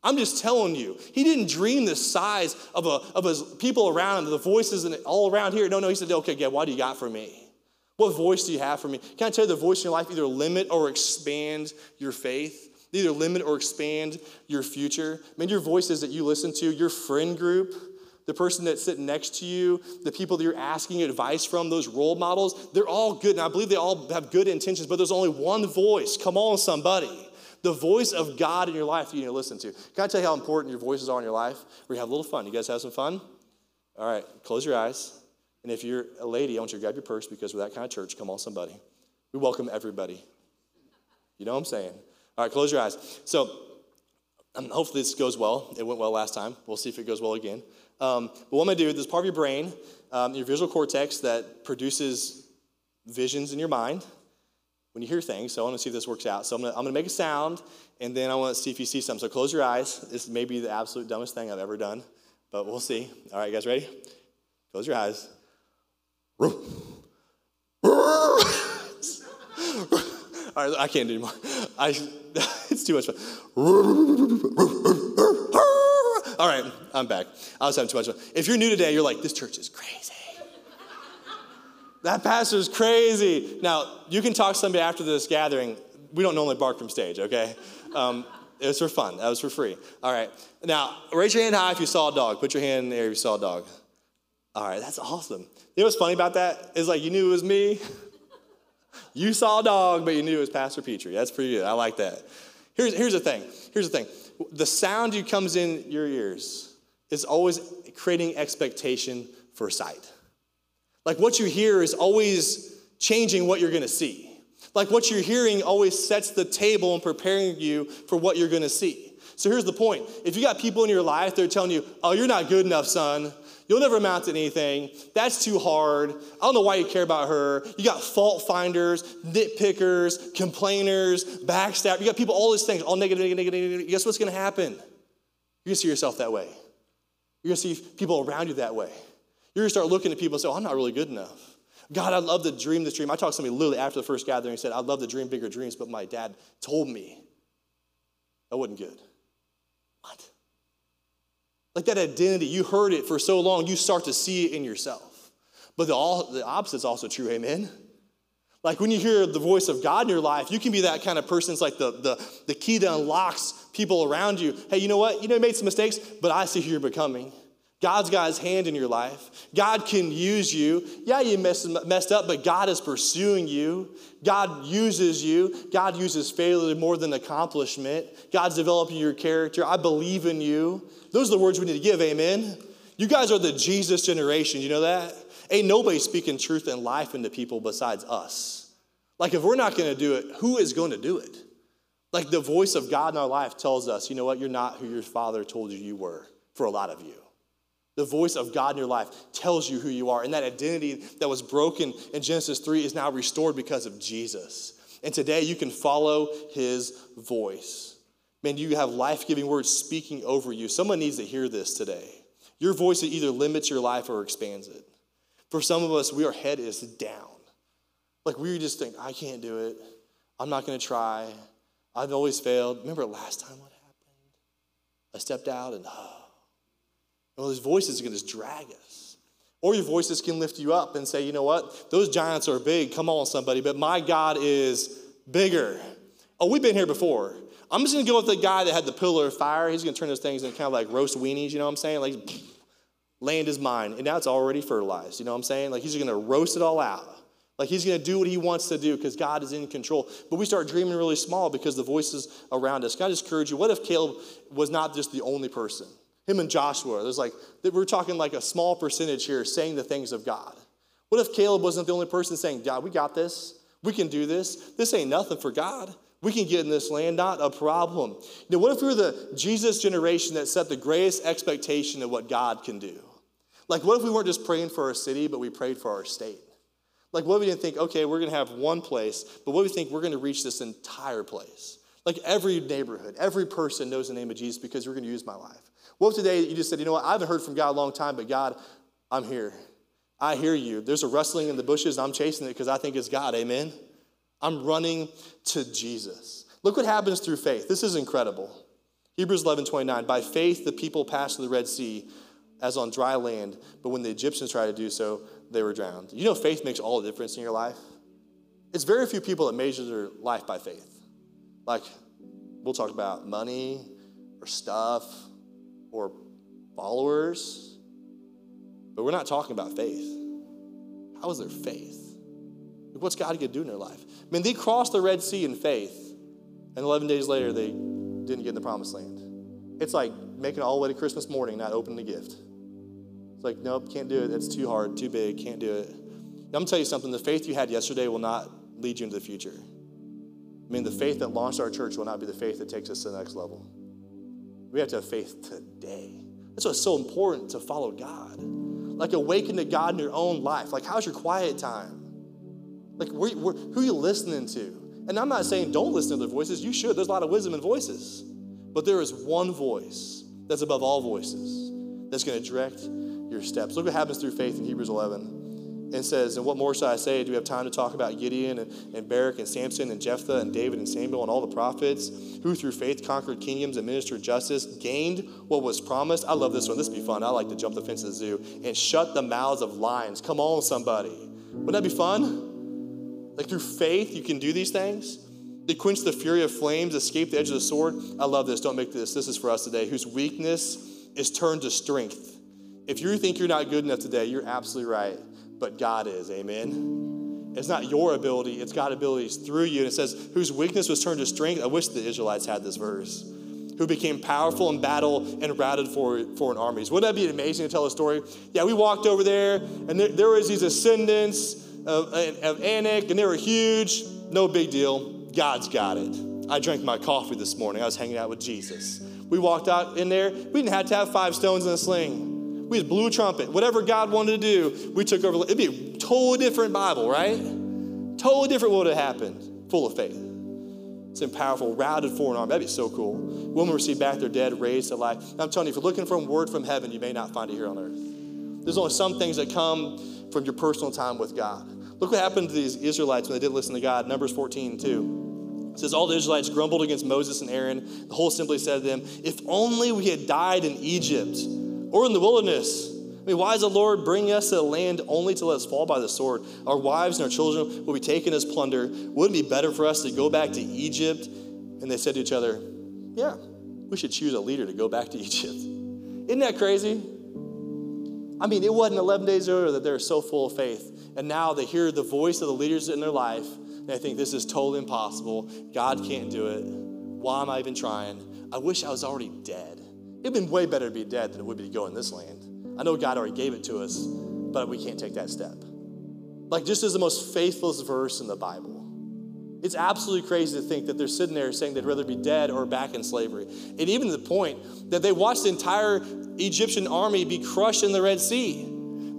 S5: I'm just telling you, he didn't dream the size of, a, of his people around him, the voices and all around here. No, no, he said, okay, God, what do you got for me? What voice do you have for me? Can I tell you the voice in your life either limit or expand your faith? Either limit or expand your future. I mean, your voices that you listen to, your friend group, the person that's sitting next to you, the people that you're asking advice from, those role models, they're all good. And I believe they all have good intentions, but there's only one voice. Come on, somebody The voice of God in your life you need to listen to. Can I tell you how important your voices are in your life? We have a little fun. You guys have some fun? All right, close your eyes. And if you're a lady, I want you to grab your purse because we're that kind of church. Come on, somebody. We welcome everybody. You know what I'm saying? All right, close your eyes. So, um, hopefully this goes well. It went well last time. We'll see if it goes well again. Um, but what I'm going to do, this part of your brain, um, your visual cortex that produces visions in your mind when you hear things. So I want to see if this works out. So I'm going to, I'm going to make a sound, and then I want to see if you see something. So close your eyes. This may be the absolute dumbest thing I've ever done, but we'll see. All right, guys ready? Close your eyes. All right, I can't do anymore. I, it's too much fun. All right, I'm back. I was having too much fun. If you're new today, you're like, this church is crazy. That pastor's crazy. Now, you can talk to somebody after this gathering. We don't normally bark from stage, okay? Um, it was for fun. That was for free. All right. Now, raise your hand high if you saw a dog. Put your hand in the air if you saw a dog. All right, that's awesome. You know what's funny about that? Is like you knew it was me. You saw a dog, but you knew it was Pastor Petrie. That's pretty good. I like that. Here's, here's the thing. Here's the thing. The sound you comes in your ears is always creating expectation for sight. Like what you hear is always changing what you're going to see. Like what you're hearing always sets the table and preparing you for what you're going to see. So here's the point. If you got people in your life, they're telling you, oh, you're not good enough, son. You'll never amount to anything. That's too hard. I don't know why you care about her. You got fault finders, nitpickers, complainers, backstab. You got people, all these things, all negative, negative. negative. Guess what's going to happen? You're going to see yourself that way. You're going to see people around you that way. You're going to start looking at people and say, oh, I'm not really good enough. God, I'd love to dream this dream. I talked to somebody literally after the first gathering and said, I'd love to dream bigger dreams, but my dad told me that wasn't good. What? Like that identity, you heard it for so long, you start to see it in yourself. But the, all, the opposite is also true, amen? Like when you hear the voice of God in your life, you can be that kind of person. It's like the, the, the key that unlocks people around you. Hey, you know what? You know, you made some mistakes, but I see who you're becoming. God's got his hand in your life. God can use you. Yeah, you messed, up, but God is pursuing you. God uses you. God uses failure more than accomplishment. God's developing your character. I believe in you. Those are the words we need to give, amen? You guys are the Jesus generation, you know that? Ain't nobody speaking truth and life into people besides us. Like, if we're not gonna do it, who is going to do it? Like, the voice of God in our life tells us, you know what, you're not who your father told you you were for a lot of you. The voice of God in your life tells you who you are. And that identity that was broken in Genesis 3 is now restored because of Jesus. And today you can follow his voice. Man, you have life giving words speaking over you. Someone needs to hear this today. Your voice either limits your life or expands it. For some of us, we, our head is down. Like we just think, I can't do it. I'm not going to try. I've always failed. Remember last time what happened? I stepped out and, oh, well, those voices can just drag us. Or your voices can lift you up and say, you know what? Those giants are big. Come on, somebody. But my God is bigger. Oh, we've been here before. I'm just going to go with the guy that had the pillar of fire. He's going to turn those things into kind of like roast weenies, you know what I'm saying? Like, land is mine. And now it's already fertilized, you know what I'm saying? Like, he's going to roast it all out. Like, he's going to do what he wants to do because God is in control. But we start dreaming really small because the voices around us. Can I just encourage you? What if Caleb was not just the only person? Him and Joshua, there's like, we're talking like a small percentage here saying the things of God. What if Caleb wasn't the only person saying, God, we got this. We can do this. This ain't nothing for God. We can get in this land, not a problem. You know, what if we were the Jesus generation that set the greatest expectation of what God can do? Like, what if we weren't just praying for our city, but we prayed for our state? Like, what if we didn't think, okay, we're going to have one place, but what if we think we're going to reach this entire place? Like, every neighborhood, every person knows the name of Jesus because we're going to use my life. What if today you just said, you know what, I haven't heard from God a long time, but God, I'm here. I hear you. There's a rustling in the bushes. I'm chasing it because I think it's God. Amen. I'm running to Jesus. Look what happens through faith. This is incredible. Hebrews 11 29. By faith, the people passed through the Red Sea as on dry land, but when the Egyptians tried to do so, they were drowned. You know, faith makes all the difference in your life. It's very few people that measure their life by faith. Like, we'll talk about money or stuff or followers, but we're not talking about faith. How is their faith? What's God going to do in their life? I mean, they crossed the Red Sea in faith, And 11 days later, they didn't get in the promised land. It's like making it all the way to Christmas morning, not opening the gift. It's like, nope, can't do it. That's too hard, too big, can't do it. I'm gonna tell you something the faith you had yesterday will not lead you into the future. I mean, the faith that launched our church will not be the faith that takes us to the next level. We have to have faith today. That's why it's so important to follow God. Like awaken to God in your own life. Like, how's your quiet time? Like, where, where, who are you listening to? And I'm not saying don't listen to other voices. You should. There's a lot of wisdom in voices. But there is one voice that's above all voices that's going to direct your steps. Look what happens through faith in Hebrews 11 and says, And what more shall I say? Do we have time to talk about Gideon and, and Barak and Samson and Jephthah and David and Samuel and all the prophets who through faith conquered kingdoms and ministered justice, gained what was promised? I love this one. This would be fun. I like to jump the fence of the zoo and shut the mouths of lions. Come on, somebody. Wouldn't that be fun? Like through faith, you can do these things. They quench the fury of flames, escape the edge of the sword. I love this. Don't make this. This is for us today. Whose weakness is turned to strength. If you think you're not good enough today, you're absolutely right but God is. Amen. It's not your ability, it's God's abilities through you. And it says, whose weakness was turned to strength. I wish the Israelites had this verse. Who became powerful in battle and routed for foreign armies. Wouldn't that be amazing to tell a story? Yeah, we walked over there, and there, there was these ascendants of, of Anak, and they were huge. No big deal. God's got it. I drank my coffee this morning. I was hanging out with Jesus. We walked out in there. We didn't have to have five stones in a sling. We just blew a trumpet. Whatever God wanted to do, we took over. It'd be a totally different Bible, right? Totally different what would have happened. Full of faith. Some powerful, routed foreign army. That'd be so cool. Women receive back their dead, raised to life. I'm telling you, if you're looking for a word from heaven, you may not find it here on earth. There's only some things that come from your personal time with God. Look what happened to these Israelites when they didn't listen to God. Numbers 14, 2. It says, All the Israelites grumbled against Moses and Aaron. The whole assembly said to them, If only we had died in Egypt or in the wilderness. I mean, why is the Lord bringing us to the land only to let us fall by the sword? Our wives and our children will be taken as plunder. Wouldn't it be better for us to go back to Egypt? And they said to each other, Yeah, we should choose a leader to go back to Egypt. Isn't that crazy? I mean, it wasn't 11 days earlier that they were so full of faith. And now they hear the voice of the leaders in their life, and they think this is totally impossible. God can't do it. Why am I even trying? I wish I was already dead. It'd been way better to be dead than it would be to go in this land. I know God already gave it to us, but we can't take that step. Like, just as the most faithless verse in the Bible. It's absolutely crazy to think that they're sitting there saying they'd rather be dead or back in slavery. And even to the point that they watched the entire Egyptian army be crushed in the Red Sea.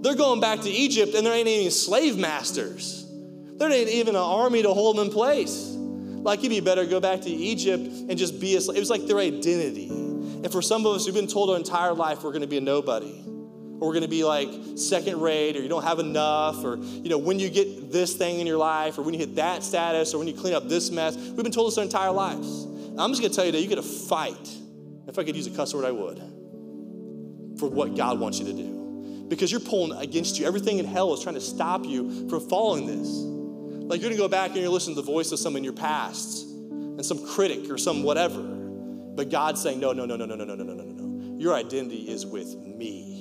S5: They're going back to Egypt and there ain't even slave masters. There ain't even an army to hold them in place. Like, it'd be better go back to Egypt and just be a slave. It was like their identity. And for some of us who've been told our entire life we're going to be a nobody. Or we're going to be like second rate or you don't have enough or you know when you get this thing in your life or when you hit that status or when you clean up this mess we've been told this our entire lives. I'm just going to tell you that you get to fight if i could use a cuss word i would for what god wants you to do. Because you're pulling against you. Everything in hell is trying to stop you from following this. Like you're to go back and you're listening to the voice of someone in your past and some critic or some whatever but god's saying no no no no no no no no no no no your identity is with me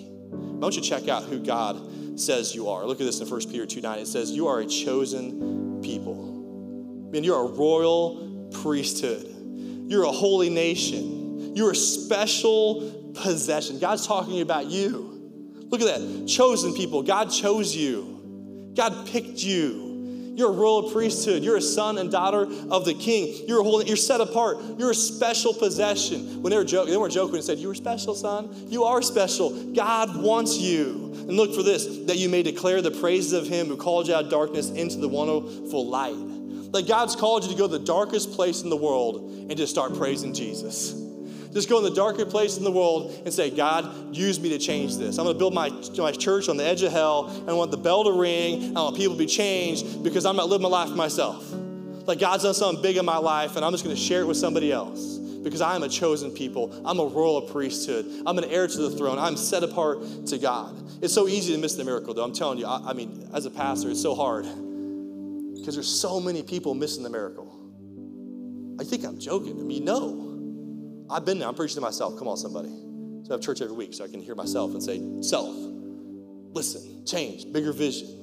S5: why don't you check out who God says you are? Look at this in 1 Peter 2 9. It says, You are a chosen people. I mean, you're a royal priesthood. You're a holy nation. You're a special possession. God's talking about you. Look at that. Chosen people. God chose you, God picked you. You're a royal priesthood. You're a son and daughter of the king. You're holy, you're set apart. You're a special possession. When they were joking, they weren't joking and said, You were special, son. You are special. God wants you. And look for this that you may declare the praises of him who called you out of darkness into the wonderful light. Like God's called you to go to the darkest place in the world and just start praising Jesus. Just go in the darkest place in the world and say, God, use me to change this. I'm going to build my, my church on the edge of hell. And I want the bell to ring. I want people to be changed because I'm not living my life for myself. Like God's done something big in my life, and I'm just going to share it with somebody else because I am a chosen people. I'm a royal priesthood. I'm an heir to the throne. I'm set apart to God. It's so easy to miss the miracle, though. I'm telling you, I, I mean, as a pastor, it's so hard because there's so many people missing the miracle. I think I'm joking. I mean, no. I've been there. I'm preaching to myself. Come on, somebody. So I have church every week so I can hear myself and say, self, listen, change, bigger vision.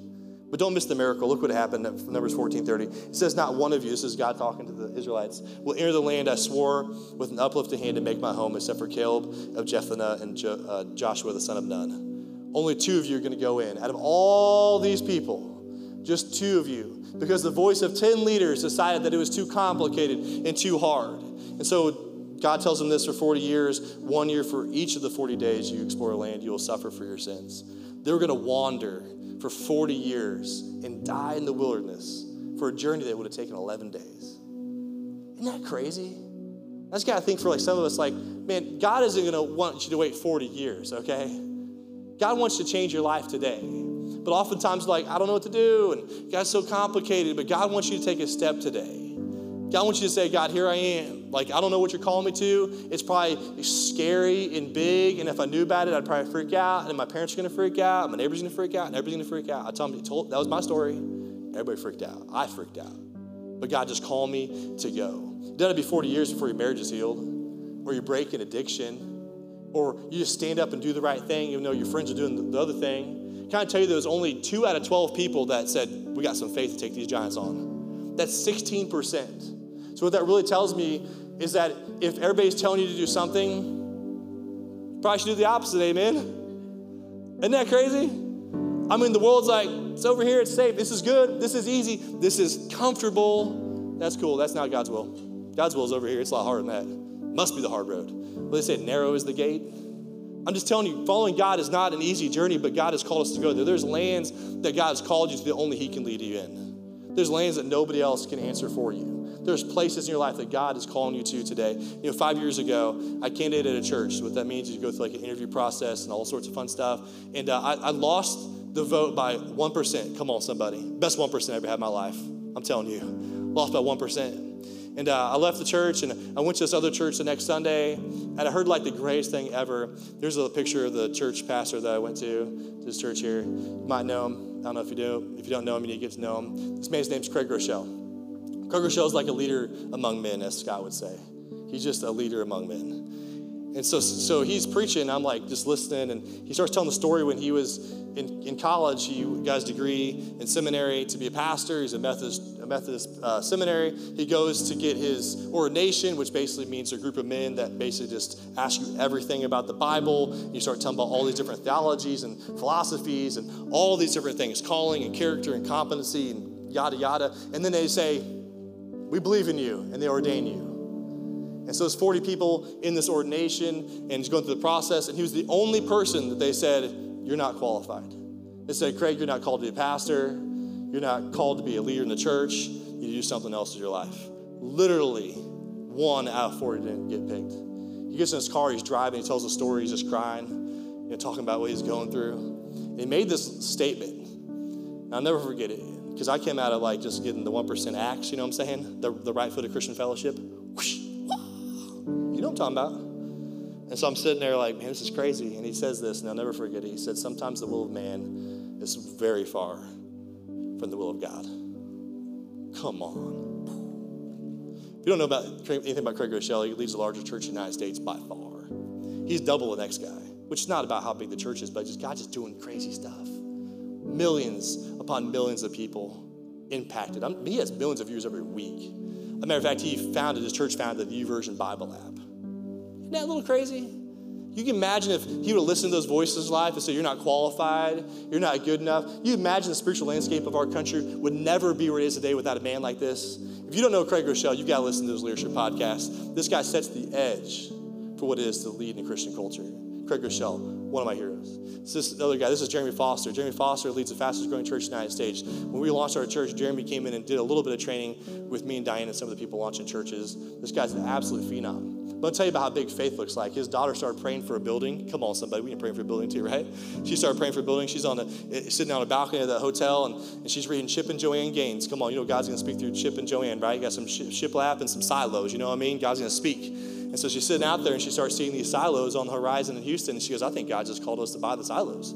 S5: But don't miss the miracle. Look what happened Numbers 14:30. It says, Not one of you, this is God talking to the Israelites, will enter the land I swore with an uplifted hand to make my home, except for Caleb of Jephunneh and jo- uh, Joshua the son of Nun. Only two of you are going to go in. Out of all these people, just two of you, because the voice of 10 leaders decided that it was too complicated and too hard. And so God tells them this for 40 years, one year for each of the 40 days you explore a land, you will suffer for your sins. They were going to wander for 40 years and die in the wilderness for a journey that would have taken 11 days. Isn't that crazy? I just got to think for like some of us, like, man, God isn't going to want you to wait 40 years, okay? God wants to change your life today. But oftentimes, like, I don't know what to do, and God's so complicated, but God wants you to take a step today. God wants you to say, God, here I am. Like, I don't know what you're calling me to. It's probably scary and big, and if I knew about it, I'd probably freak out, and my parents are gonna freak out, my neighbor's gonna freak out, and everybody's gonna freak out. I told them, told, that was my story. Everybody freaked out. I freaked out. But God just called me to go. You done be 40 years before your marriage is healed, or you break an addiction, or you just stand up and do the right thing even though your friends are doing the other thing. Can I tell you there was only two out of 12 people that said, We got some faith to take these giants on? That's 16%. So, what that really tells me is that if everybody's telling you to do something, probably should do the opposite, amen? Isn't that crazy? I mean, the world's like, it's over here, it's safe, this is good, this is easy, this is comfortable. That's cool, that's not God's will. God's will is over here, it's a lot harder than that. Must be the hard road. Well, they say narrow is the gate. I'm just telling you, following God is not an easy journey, but God has called us to go there. There's lands that God has called you to that only He can lead you in. There's lands that nobody else can answer for you. There's places in your life that God is calling you to today. You know, five years ago, I candidated at a church. What that means is you go through like an interview process and all sorts of fun stuff. And uh, I, I lost the vote by 1%. Come on, somebody. Best 1% I ever had in my life. I'm telling you. Lost by 1%. And uh, I left the church and I went to this other church the next Sunday, and I heard like the greatest thing ever. There's a picture of the church pastor that I went to, this church here. You might know him. I don't know if you do. If you don't know him, you need to get to know him. This man's name's Craig Groeschel. Craig Groeschel is like a leader among men, as Scott would say. He's just a leader among men. And so, so he's preaching. I'm like just listening, and he starts telling the story when he was in, in college. He got his degree in seminary to be a pastor. He's a Methodist, a Methodist uh, seminary. He goes to get his ordination, which basically means a group of men that basically just ask you everything about the Bible. You start telling about all these different theologies and philosophies and all these different things, calling and character and competency and yada yada. And then they say, "We believe in you," and they ordain you. And so there's 40 people in this ordination, and he's going through the process, and he was the only person that they said, You're not qualified. They said, Craig, you're not called to be a pastor. You're not called to be a leader in the church. You do something else with your life. Literally, one out of 40 didn't get picked. He gets in his car, he's driving, he tells a story, he's just crying, you know, talking about what he's going through. And he made this statement. And I'll never forget it. Because I came out of like just getting the 1% acts, you know what I'm saying? The, the right foot of Christian fellowship. Whoosh, you know what I'm talking about. And so I'm sitting there like, man, this is crazy. And he says this, and I'll never forget it. He said, sometimes the will of man is very far from the will of God. Come on. If you don't know about anything about Craig Groeschel, he leads the largest church in the United States by far. He's double the next guy, which is not about how big the church is, but just God just doing crazy stuff. Millions upon millions of people impacted. I mean, he has millions of views every week. A matter of fact, he founded, his church founded the YouVersion Bible app. Isn't that a little crazy? You can imagine if he would listen to those voices in life and say, You're not qualified, you're not good enough. You imagine the spiritual landscape of our country would never be where it is today without a man like this. If you don't know Craig Groeschel, you've got to listen to his leadership podcast. This guy sets the edge for what it is to lead in a Christian culture. Craig Groeschel, one of my heroes. This is the other guy, this is Jeremy Foster. Jeremy Foster leads the fastest growing church in the United States. When we launched our church, Jeremy came in and did a little bit of training with me and Diane and some of the people launching churches. This guy's an absolute phenom. But I'll tell you about how big faith looks like. His daughter started praying for a building. Come on, somebody, we can pray for a building too, right? She started praying for a building. She's on a, eh, sitting on a balcony of the hotel and, and she's reading Chip and Joanna Gaines. Come on, you know God's going to speak through Chip and Joanna, right? You got some shiplap and some silos, you know what I mean? God's going to speak. And so she's sitting out there and she starts seeing these silos on the horizon in Houston. And she goes, I think God just called us to buy the silos.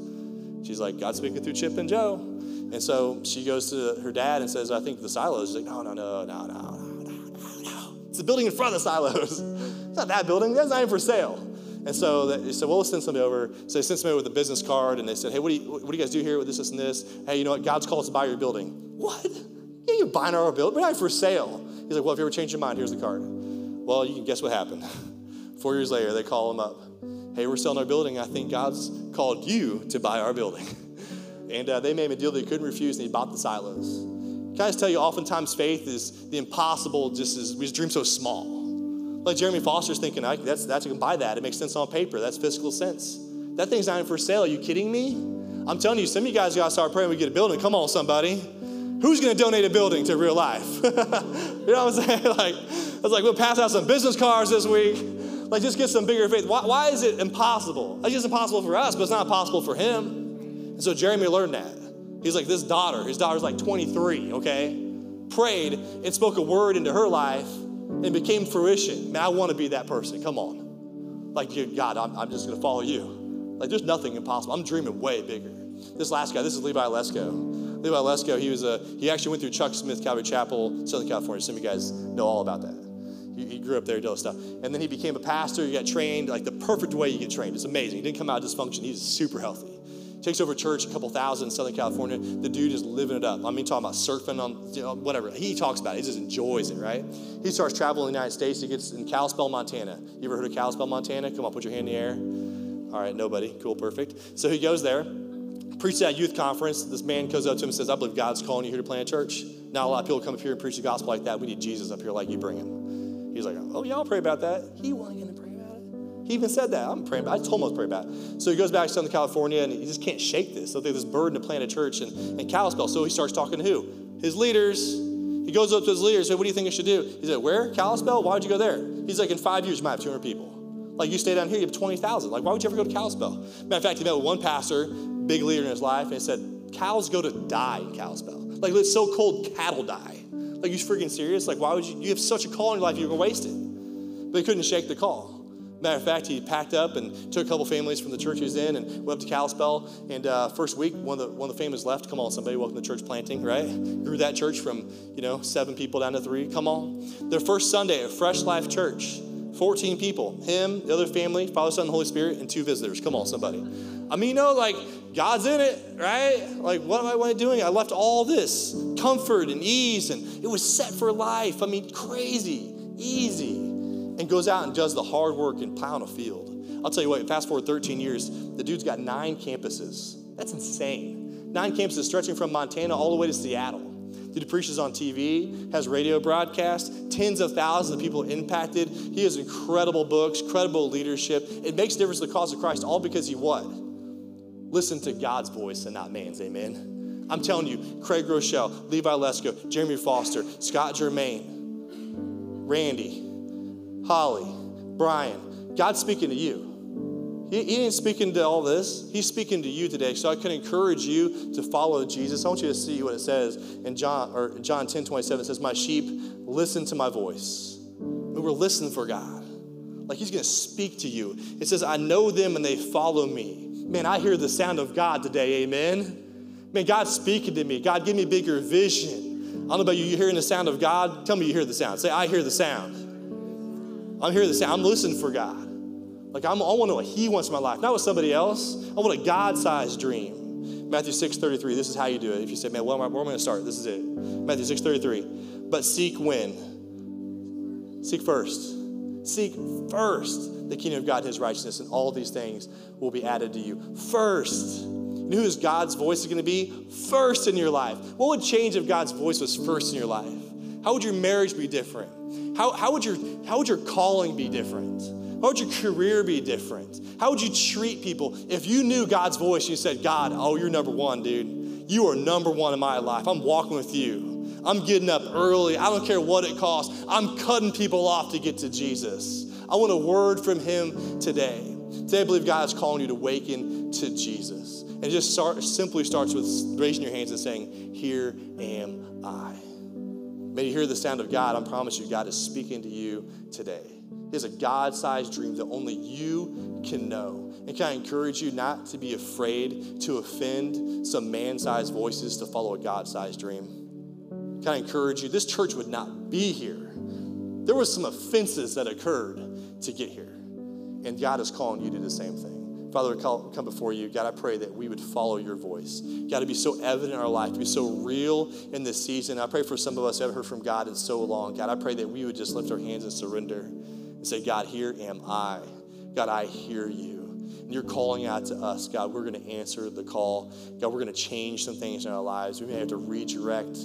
S5: She's like, God's speaking through Chip and Joe. And so she goes to her dad and says, I think the silos. She's like, no, no, no, no, no, no, no, no. It's the building in front of the silos. It's not that building. That's not even for sale. And so they said, well, let's send somebody over. So they sent somebody with a business card and they said, hey, what do you, what do you guys do here with this, this, and this? Hey, you know what? God's called us to buy your building. What? Yeah, you're buying our building. We're not for sale. He's like, well, if you ever change your mind, here's the card. Well, you can guess what happened. Four years later, they call him up. Hey, we're selling our building. I think God's called you to buy our building. And uh, they made him a deal that he couldn't refuse, and he bought the silos. Can I just tell you, oftentimes faith is the impossible, just is, we just dream so small. Like Jeremy Foster's thinking, I, that's, that's, I can buy that. It makes sense on paper. That's fiscal sense. That thing's not even for sale. Are you kidding me? I'm telling you, some of you guys got to start praying we get a building. Come on, somebody. Who's going to donate a building to real life? you know what I'm saying? Like, I was like, we'll pass out some business cards this week. Like, just get some bigger faith. Why, why is it impossible? It's just impossible for us, but it's not impossible for him. And so Jeremy learned that. He's like, this daughter, his daughter's like 23, okay? Prayed and spoke a word into her life and became fruition. Man, I want to be that person. Come on. Like, God, I'm, I'm just going to follow you. Like, there's nothing impossible. I'm dreaming way bigger. This last guy, this is Levi Lusko. Levi Lusko, he was a, he actually went through Chuck Smith Calvary Chapel, Southern California. Some of you guys know all about that. He, he grew up there, did all stuff. And then he became a pastor. He got trained, like the perfect way you get trained. It's amazing. He didn't come out of dysfunction. He's super healthy takes over church, a couple thousand in Southern California. The dude is living it up. I mean, talking about surfing on, you know, whatever. He talks about it. He just enjoys it, right? He starts traveling the United States. He gets in Kalispell, Montana. You ever heard of Kalispell, Montana? Come on, put your hand in the air. All right, nobody. Cool, perfect. So he goes there, preaches at a youth conference. This man goes up to him and says, I believe God's calling you here to plant a church. Not a lot of people come up here and preach the gospel like that. We need Jesus up here like you bring him. He's like, oh, yeah, I'll pray about that. He going to pray. He even said that. I'm praying about it. I told him I was praying about it. So he goes back to Southern California and he just can't shake this. So have this burden to plant a church in, in Kalispell. So he starts talking to who? His leaders. He goes up to his leaders. And what do you think I should do? He said, where? Kalispell? Why would you go there? He's like, in five years, you might have 200 people. Like you stay down here, you have 20,000. Like, why would you ever go to Kalispell? Matter of fact, he met with one pastor, big leader in his life, and he said, cows go to die in Kalispell. Like, it's so cold, cattle die. Like, you freaking serious? Like, why would you? You have such a call in your life, you're going to waste it. But he couldn't shake the call. Matter of fact, he packed up and took a couple families from the church he was in and went up to Kalispell. And uh, first week, one of the one of the families left. Come on, somebody, welcome to church planting, right? Grew that church from you know seven people down to three. Come on, their first Sunday at Fresh Life Church, 14 people. Him, the other family, Father, Son, and Holy Spirit, and two visitors. Come on, somebody. I mean, you know, like God's in it, right? Like, what am I, what am I doing? I left all this comfort and ease, and it was set for life. I mean, crazy, easy, and goes out and does the hard work and plowing a field. I'll tell you what, fast forward 13 years, the dude's got nine campuses. That's insane. Nine campuses stretching from Montana all the way to Seattle. Dude preaches on TV, has radio broadcasts, tens of thousands of people impacted. He has incredible books, credible leadership. It makes a difference to the cause of Christ, all because he what? Listen to God's voice and not man's, amen. I'm telling you, Craig Groeschel, Levi Lusko, Jeremy Foster, Scott Germain, Randy, Holly, Brian, God's speaking to you. He, he ain't speaking to all this. He's speaking to you today. So I can encourage you to follow Jesus. I want you to see what it says in John or John 10, 27. It says, My sheep listen to my voice. And we're listening for God. Like he's gonna speak to you. It says, I know them and they follow me. Man, I hear the sound of God today, amen. Man, God's speaking to me. God, give me bigger vision. I don't know about you, you hearing the sound of God? Tell me you hear the sound. Say, I hear the sound. I'm here to say, I'm listening for God. Like I'm, I want to know what He wants in my life, not what somebody else. I want a God-sized dream. Matthew 6, 33. This is how you do it. If you say, man, where am I, where am I going to start? This is it. Matthew 6, 33. But seek when? Seek first. Seek first the kingdom of God his righteousness, and all these things will be added to you. First. And who is God's voice is going to be? First in your life. What would change if God's voice was first in your life? How would your marriage be different? How, how, would, your, how would your calling be different? How would your career be different? How would you treat people if you knew God's voice and you said, God, oh, you're number one, dude. You are number one in my life. I'm walking with you. I'm getting up early. I don't care what it costs. I'm cutting people off to get to Jesus. I want a word from Him today. Today, I believe God is calling you to waken to Jesus. And it just start, simply starts with raising your hands and saying, Here am I. May you hear the sound of God. I promise you, God is speaking to you today. He has a God sized dream that only you can know. And can I encourage you not to be afraid to offend some man sized voices to follow a God sized dream? Can I encourage you? This church would not be here. There were some offenses that occurred to get here. And God is calling you to the same thing. Father, we come before you. God, I pray that we would follow your voice. God, to be so evident in our life, to be so real in this season. I pray for some of us who haven't heard from God in so long. God, I pray that we would just lift our hands and surrender and say, God, here am I. God, I hear you. And you're calling out to us, God. We're going to answer the call. God, we're going to change some things in our lives. We may have to redirect,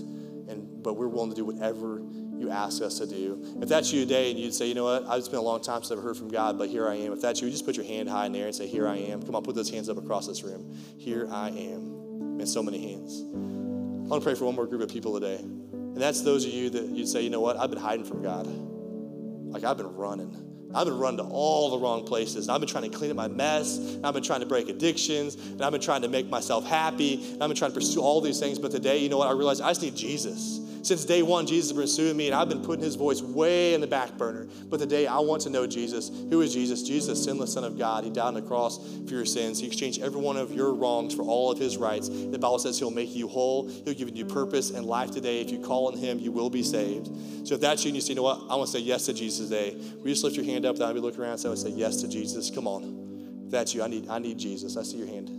S5: and but we're willing to do whatever you ask us to do. If that's you today and you'd say, you know what, it's been a long time since I've heard from God, but here I am. If that's you, just put your hand high in there and say, here I am. Come on, put those hands up across this room. Here I am. And so many hands. I want to pray for one more group of people today. And that's those of you that you'd say, you know what, I've been hiding from God. Like I've been running. I've been running to all the wrong places. And I've been trying to clean up my mess. And I've been trying to break addictions. And I've been trying to make myself happy. And I've been trying to pursue all these things. But today, you know what? I realized I just need Jesus. Since day one, Jesus has been pursuing me, and I've been putting his voice way in the back burner. But today, I want to know Jesus. Who is Jesus? Jesus, the sinless Son of God. He died on the cross for your sins. He exchanged every one of your wrongs for all of his rights. The Bible says he'll make you whole. He'll give you purpose and life today. If you call on him, you will be saved. So if that's you and you say, you know what? I want to say yes to Jesus today. we just lift your hand up? Then I'll be looking around and say, I would say yes to Jesus. Come on. If that's you, I need, I need Jesus. I see your hand.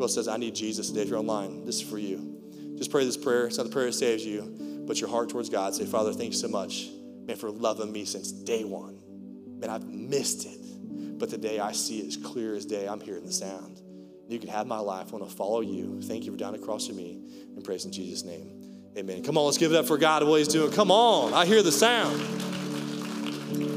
S5: Else says, I need Jesus today? If you're online, this is for you. Just pray this prayer. It's not the prayer that saves you but your heart towards God. Say, Father, thank you so much, man, for loving me since day one. Man, I've missed it, but today I see it as clear as day. I'm hearing the sound. You can have my life. I want to follow you. Thank you for dying across for me. And praise in Jesus' name. Amen. Come on, let's give it up for God and what He's doing. Come on. I hear the sound.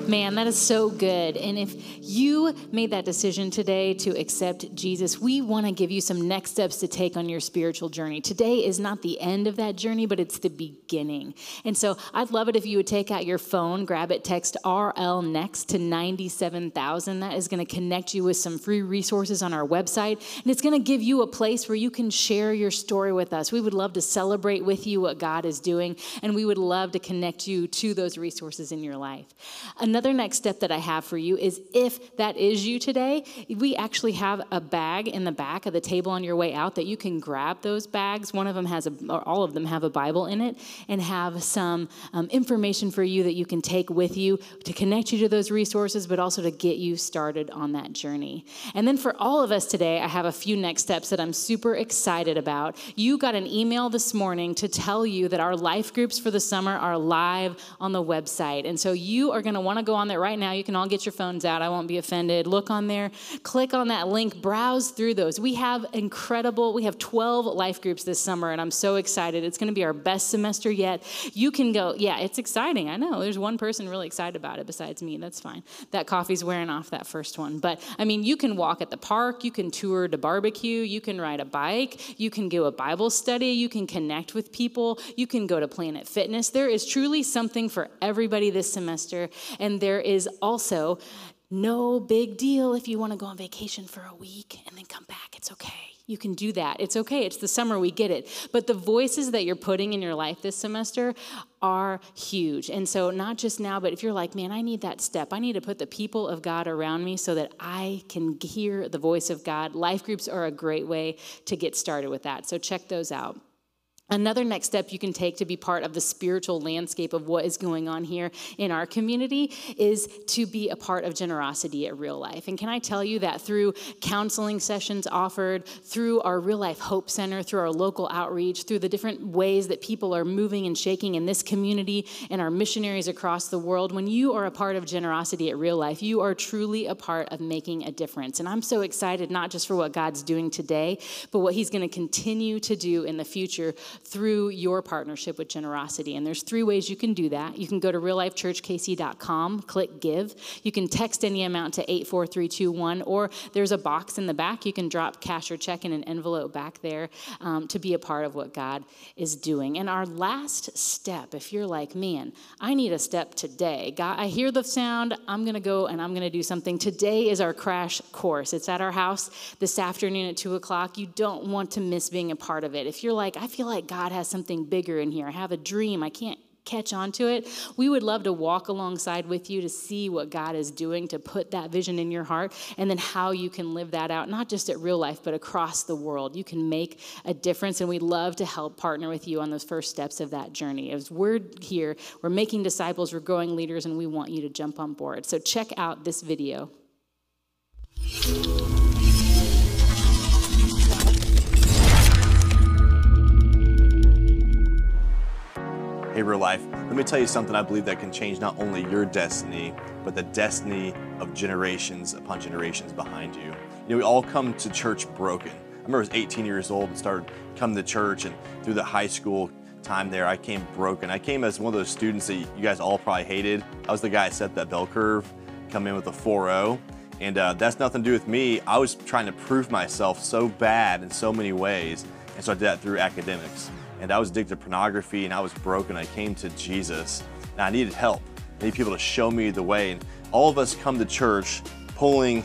S9: Man, that is so good. And if you made that decision today to accept Jesus, we want to give you some next steps to take on your spiritual journey. Today is not the end of that journey, but it's the beginning. And so I'd love it if you would take out your phone, grab it, text RL next to 97,000. That is going to connect you with some free resources on our website. And it's going to give you a place where you can share your story with us. We would love to celebrate with you what God is doing, and we would love to connect you to those resources in your life. Another next step that I have for you is if that is you today, we actually have a bag in the back of the table on your way out that you can grab those bags. One of them has a, or all of them have a Bible in it, and have some um, information for you that you can take with you to connect you to those resources, but also to get you started on that journey. And then for all of us today, I have a few next steps that I'm super excited about. You got an email this morning to tell you that our life groups for the summer are live on the website. And so you are going to want to go on there right now. You can all get your phones out. I won't be offended. Look on there, click on that link, browse through those. We have incredible, we have 12 life groups this summer, and I'm so excited. It's going to be our best semester yet. You can go, yeah, it's exciting. I know. There's one person really excited about it besides me. That's fine. That coffee's wearing off that first one. But I mean, you can walk at the park, you can tour to barbecue, you can ride a bike, you can go a Bible study, you can connect with people, you can go to Planet Fitness. There is truly something for everybody this semester. And there is also no big deal if you want to go on vacation for a week and then come back. It's okay. You can do that. It's okay. It's the summer. We get it. But the voices that you're putting in your life this semester are huge. And so, not just now, but if you're like, man, I need that step, I need to put the people of God around me so that I can hear the voice of God, life groups are a great way to get started with that. So, check those out. Another next step you can take to be part of the spiritual landscape of what is going on here in our community is to be a part of generosity at real life. And can I tell you that through counseling sessions offered, through our Real Life Hope Center, through our local outreach, through the different ways that people are moving and shaking in this community and our missionaries across the world, when you are a part of generosity at real life, you are truly a part of making a difference. And I'm so excited, not just for what God's doing today, but what He's going to continue to do in the future through your partnership with generosity. And there's three ways you can do that. You can go to reallifechurchkc.com, click give. You can text any amount to 84321, or there's a box in the back. You can drop cash or check in an envelope back there um, to be a part of what God is doing. And our last step, if you're like, man, I need a step today. God, I hear the sound, I'm going to go and I'm going to do something. Today is our crash course. It's at our house this afternoon at 2 o'clock. You don't want to miss being a part of it. If you're like, I feel like God has something bigger in here. I have a dream. I can't catch on to it. We would love to walk alongside with you to see what God is doing to put that vision in your heart and then how you can live that out, not just at real life, but across the world. You can make a difference, and we'd love to help partner with you on those first steps of that journey. As we're here, we're making disciples, we're growing leaders, and we want you to jump on board. So check out this video.
S5: Real life, let me tell you something I believe that can change not only your destiny, but the destiny of generations upon generations behind you. You know, we all come to church broken. I remember I was 18 years old and started coming to church, and through the high school time there, I came broken. I came as one of those students that you guys all probably hated. I was the guy that set that bell curve, come in with a 4-0, And uh, that's nothing to do with me. I was trying to prove myself so bad in so many ways. And so I did that through academics. And I was addicted to pornography and I was broken. I came to Jesus and I needed help. I needed people to show me the way. And all of us come to church pulling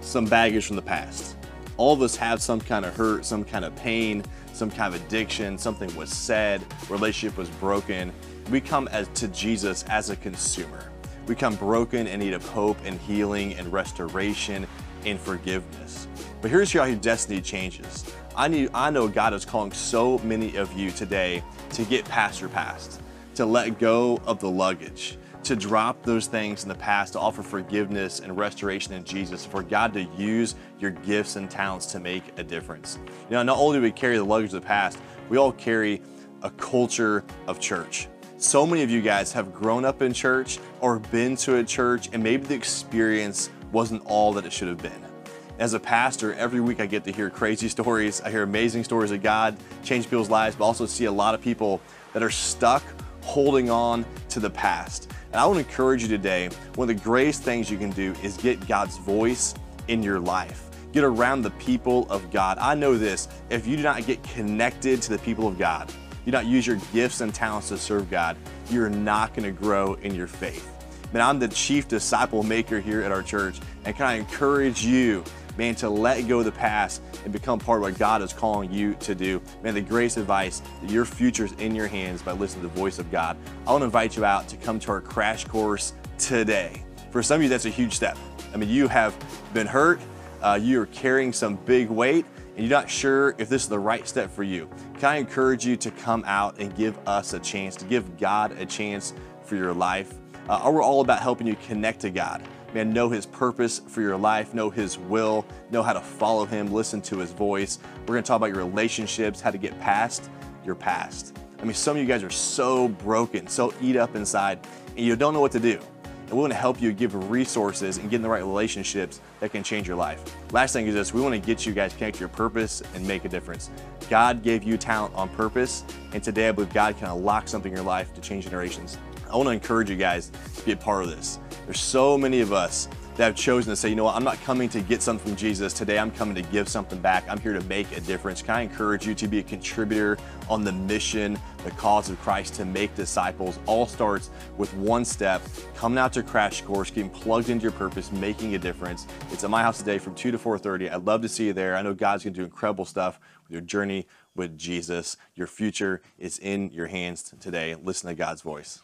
S5: some baggage from the past. All of us have some kind of hurt, some kind of pain, some kind of addiction, something was said, relationship was broken. We come as to Jesus as a consumer. We come broken and need of hope and healing and restoration and forgiveness. But here's how your destiny changes. I, need, I know God is calling so many of you today to get past your past, to let go of the luggage, to drop those things in the past, to offer forgiveness and restoration in Jesus, for God to use your gifts and talents to make a difference. You know, not only do we carry the luggage of the past, we all carry a culture of church. So many of you guys have grown up in church or been to a church, and maybe the experience wasn't all that it should have been. As a pastor, every week I get to hear crazy stories. I hear amazing stories of God change people's lives, but also see a lot of people that are stuck holding on to the past. And I want to encourage you today one of the greatest things you can do is get God's voice in your life. Get around the people of God. I know this if you do not get connected to the people of God, you do not use your gifts and talents to serve God, you're not going to grow in your faith. Man, I'm the chief disciple maker here at our church, and can I encourage you, man, to let go of the past and become part of what God is calling you to do? Man, the greatest advice that your future is in your hands by listening to the voice of God. I want to invite you out to come to our crash course today. For some of you, that's a huge step. I mean, you have been hurt, uh, you are carrying some big weight, and you're not sure if this is the right step for you. Can I encourage you to come out and give us a chance, to give God a chance for your life? Uh, we're all about helping you connect to God. Man, know His purpose for your life, know His will, know how to follow Him, listen to His voice. We're gonna talk about your relationships, how to get past your past. I mean, some of you guys are so broken, so eat up inside, and you don't know what to do. And we want to help you give resources and get in the right relationships that can change your life. Last thing is this we want to get you guys connected to your purpose and make a difference. God gave you talent on purpose, and today I believe God can unlock something in your life to change generations. I want to encourage you guys to be a part of this. There's so many of us that have chosen to say, you know what, I'm not coming to get something from Jesus. Today I'm coming to give something back. I'm here to make a difference. Can I encourage you to be a contributor on the mission, the cause of Christ to make disciples? All starts with one step, coming out to Crash Course, getting plugged into your purpose, making a difference. It's at my house today from 2 to 4.30. I'd love to see you there. I know God's gonna do incredible stuff with your journey with Jesus. Your future is in your hands today. Listen to God's voice.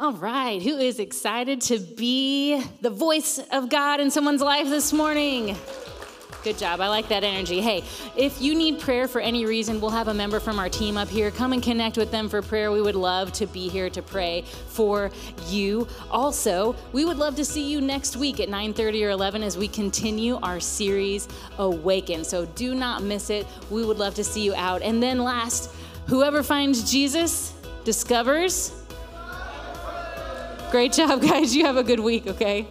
S9: All right, who is excited to be the voice of God in someone's life this morning? Good job. I like that energy. Hey, if you need prayer for any reason, we'll have a member from our team up here. Come and connect with them for prayer. We would love to be here to pray for you. Also, we would love to see you next week at 9:30 or 11 as we continue our series Awaken. So do not miss it. We would love to see you out. And then last, whoever finds Jesus discovers Great job, guys. You have a good week, okay?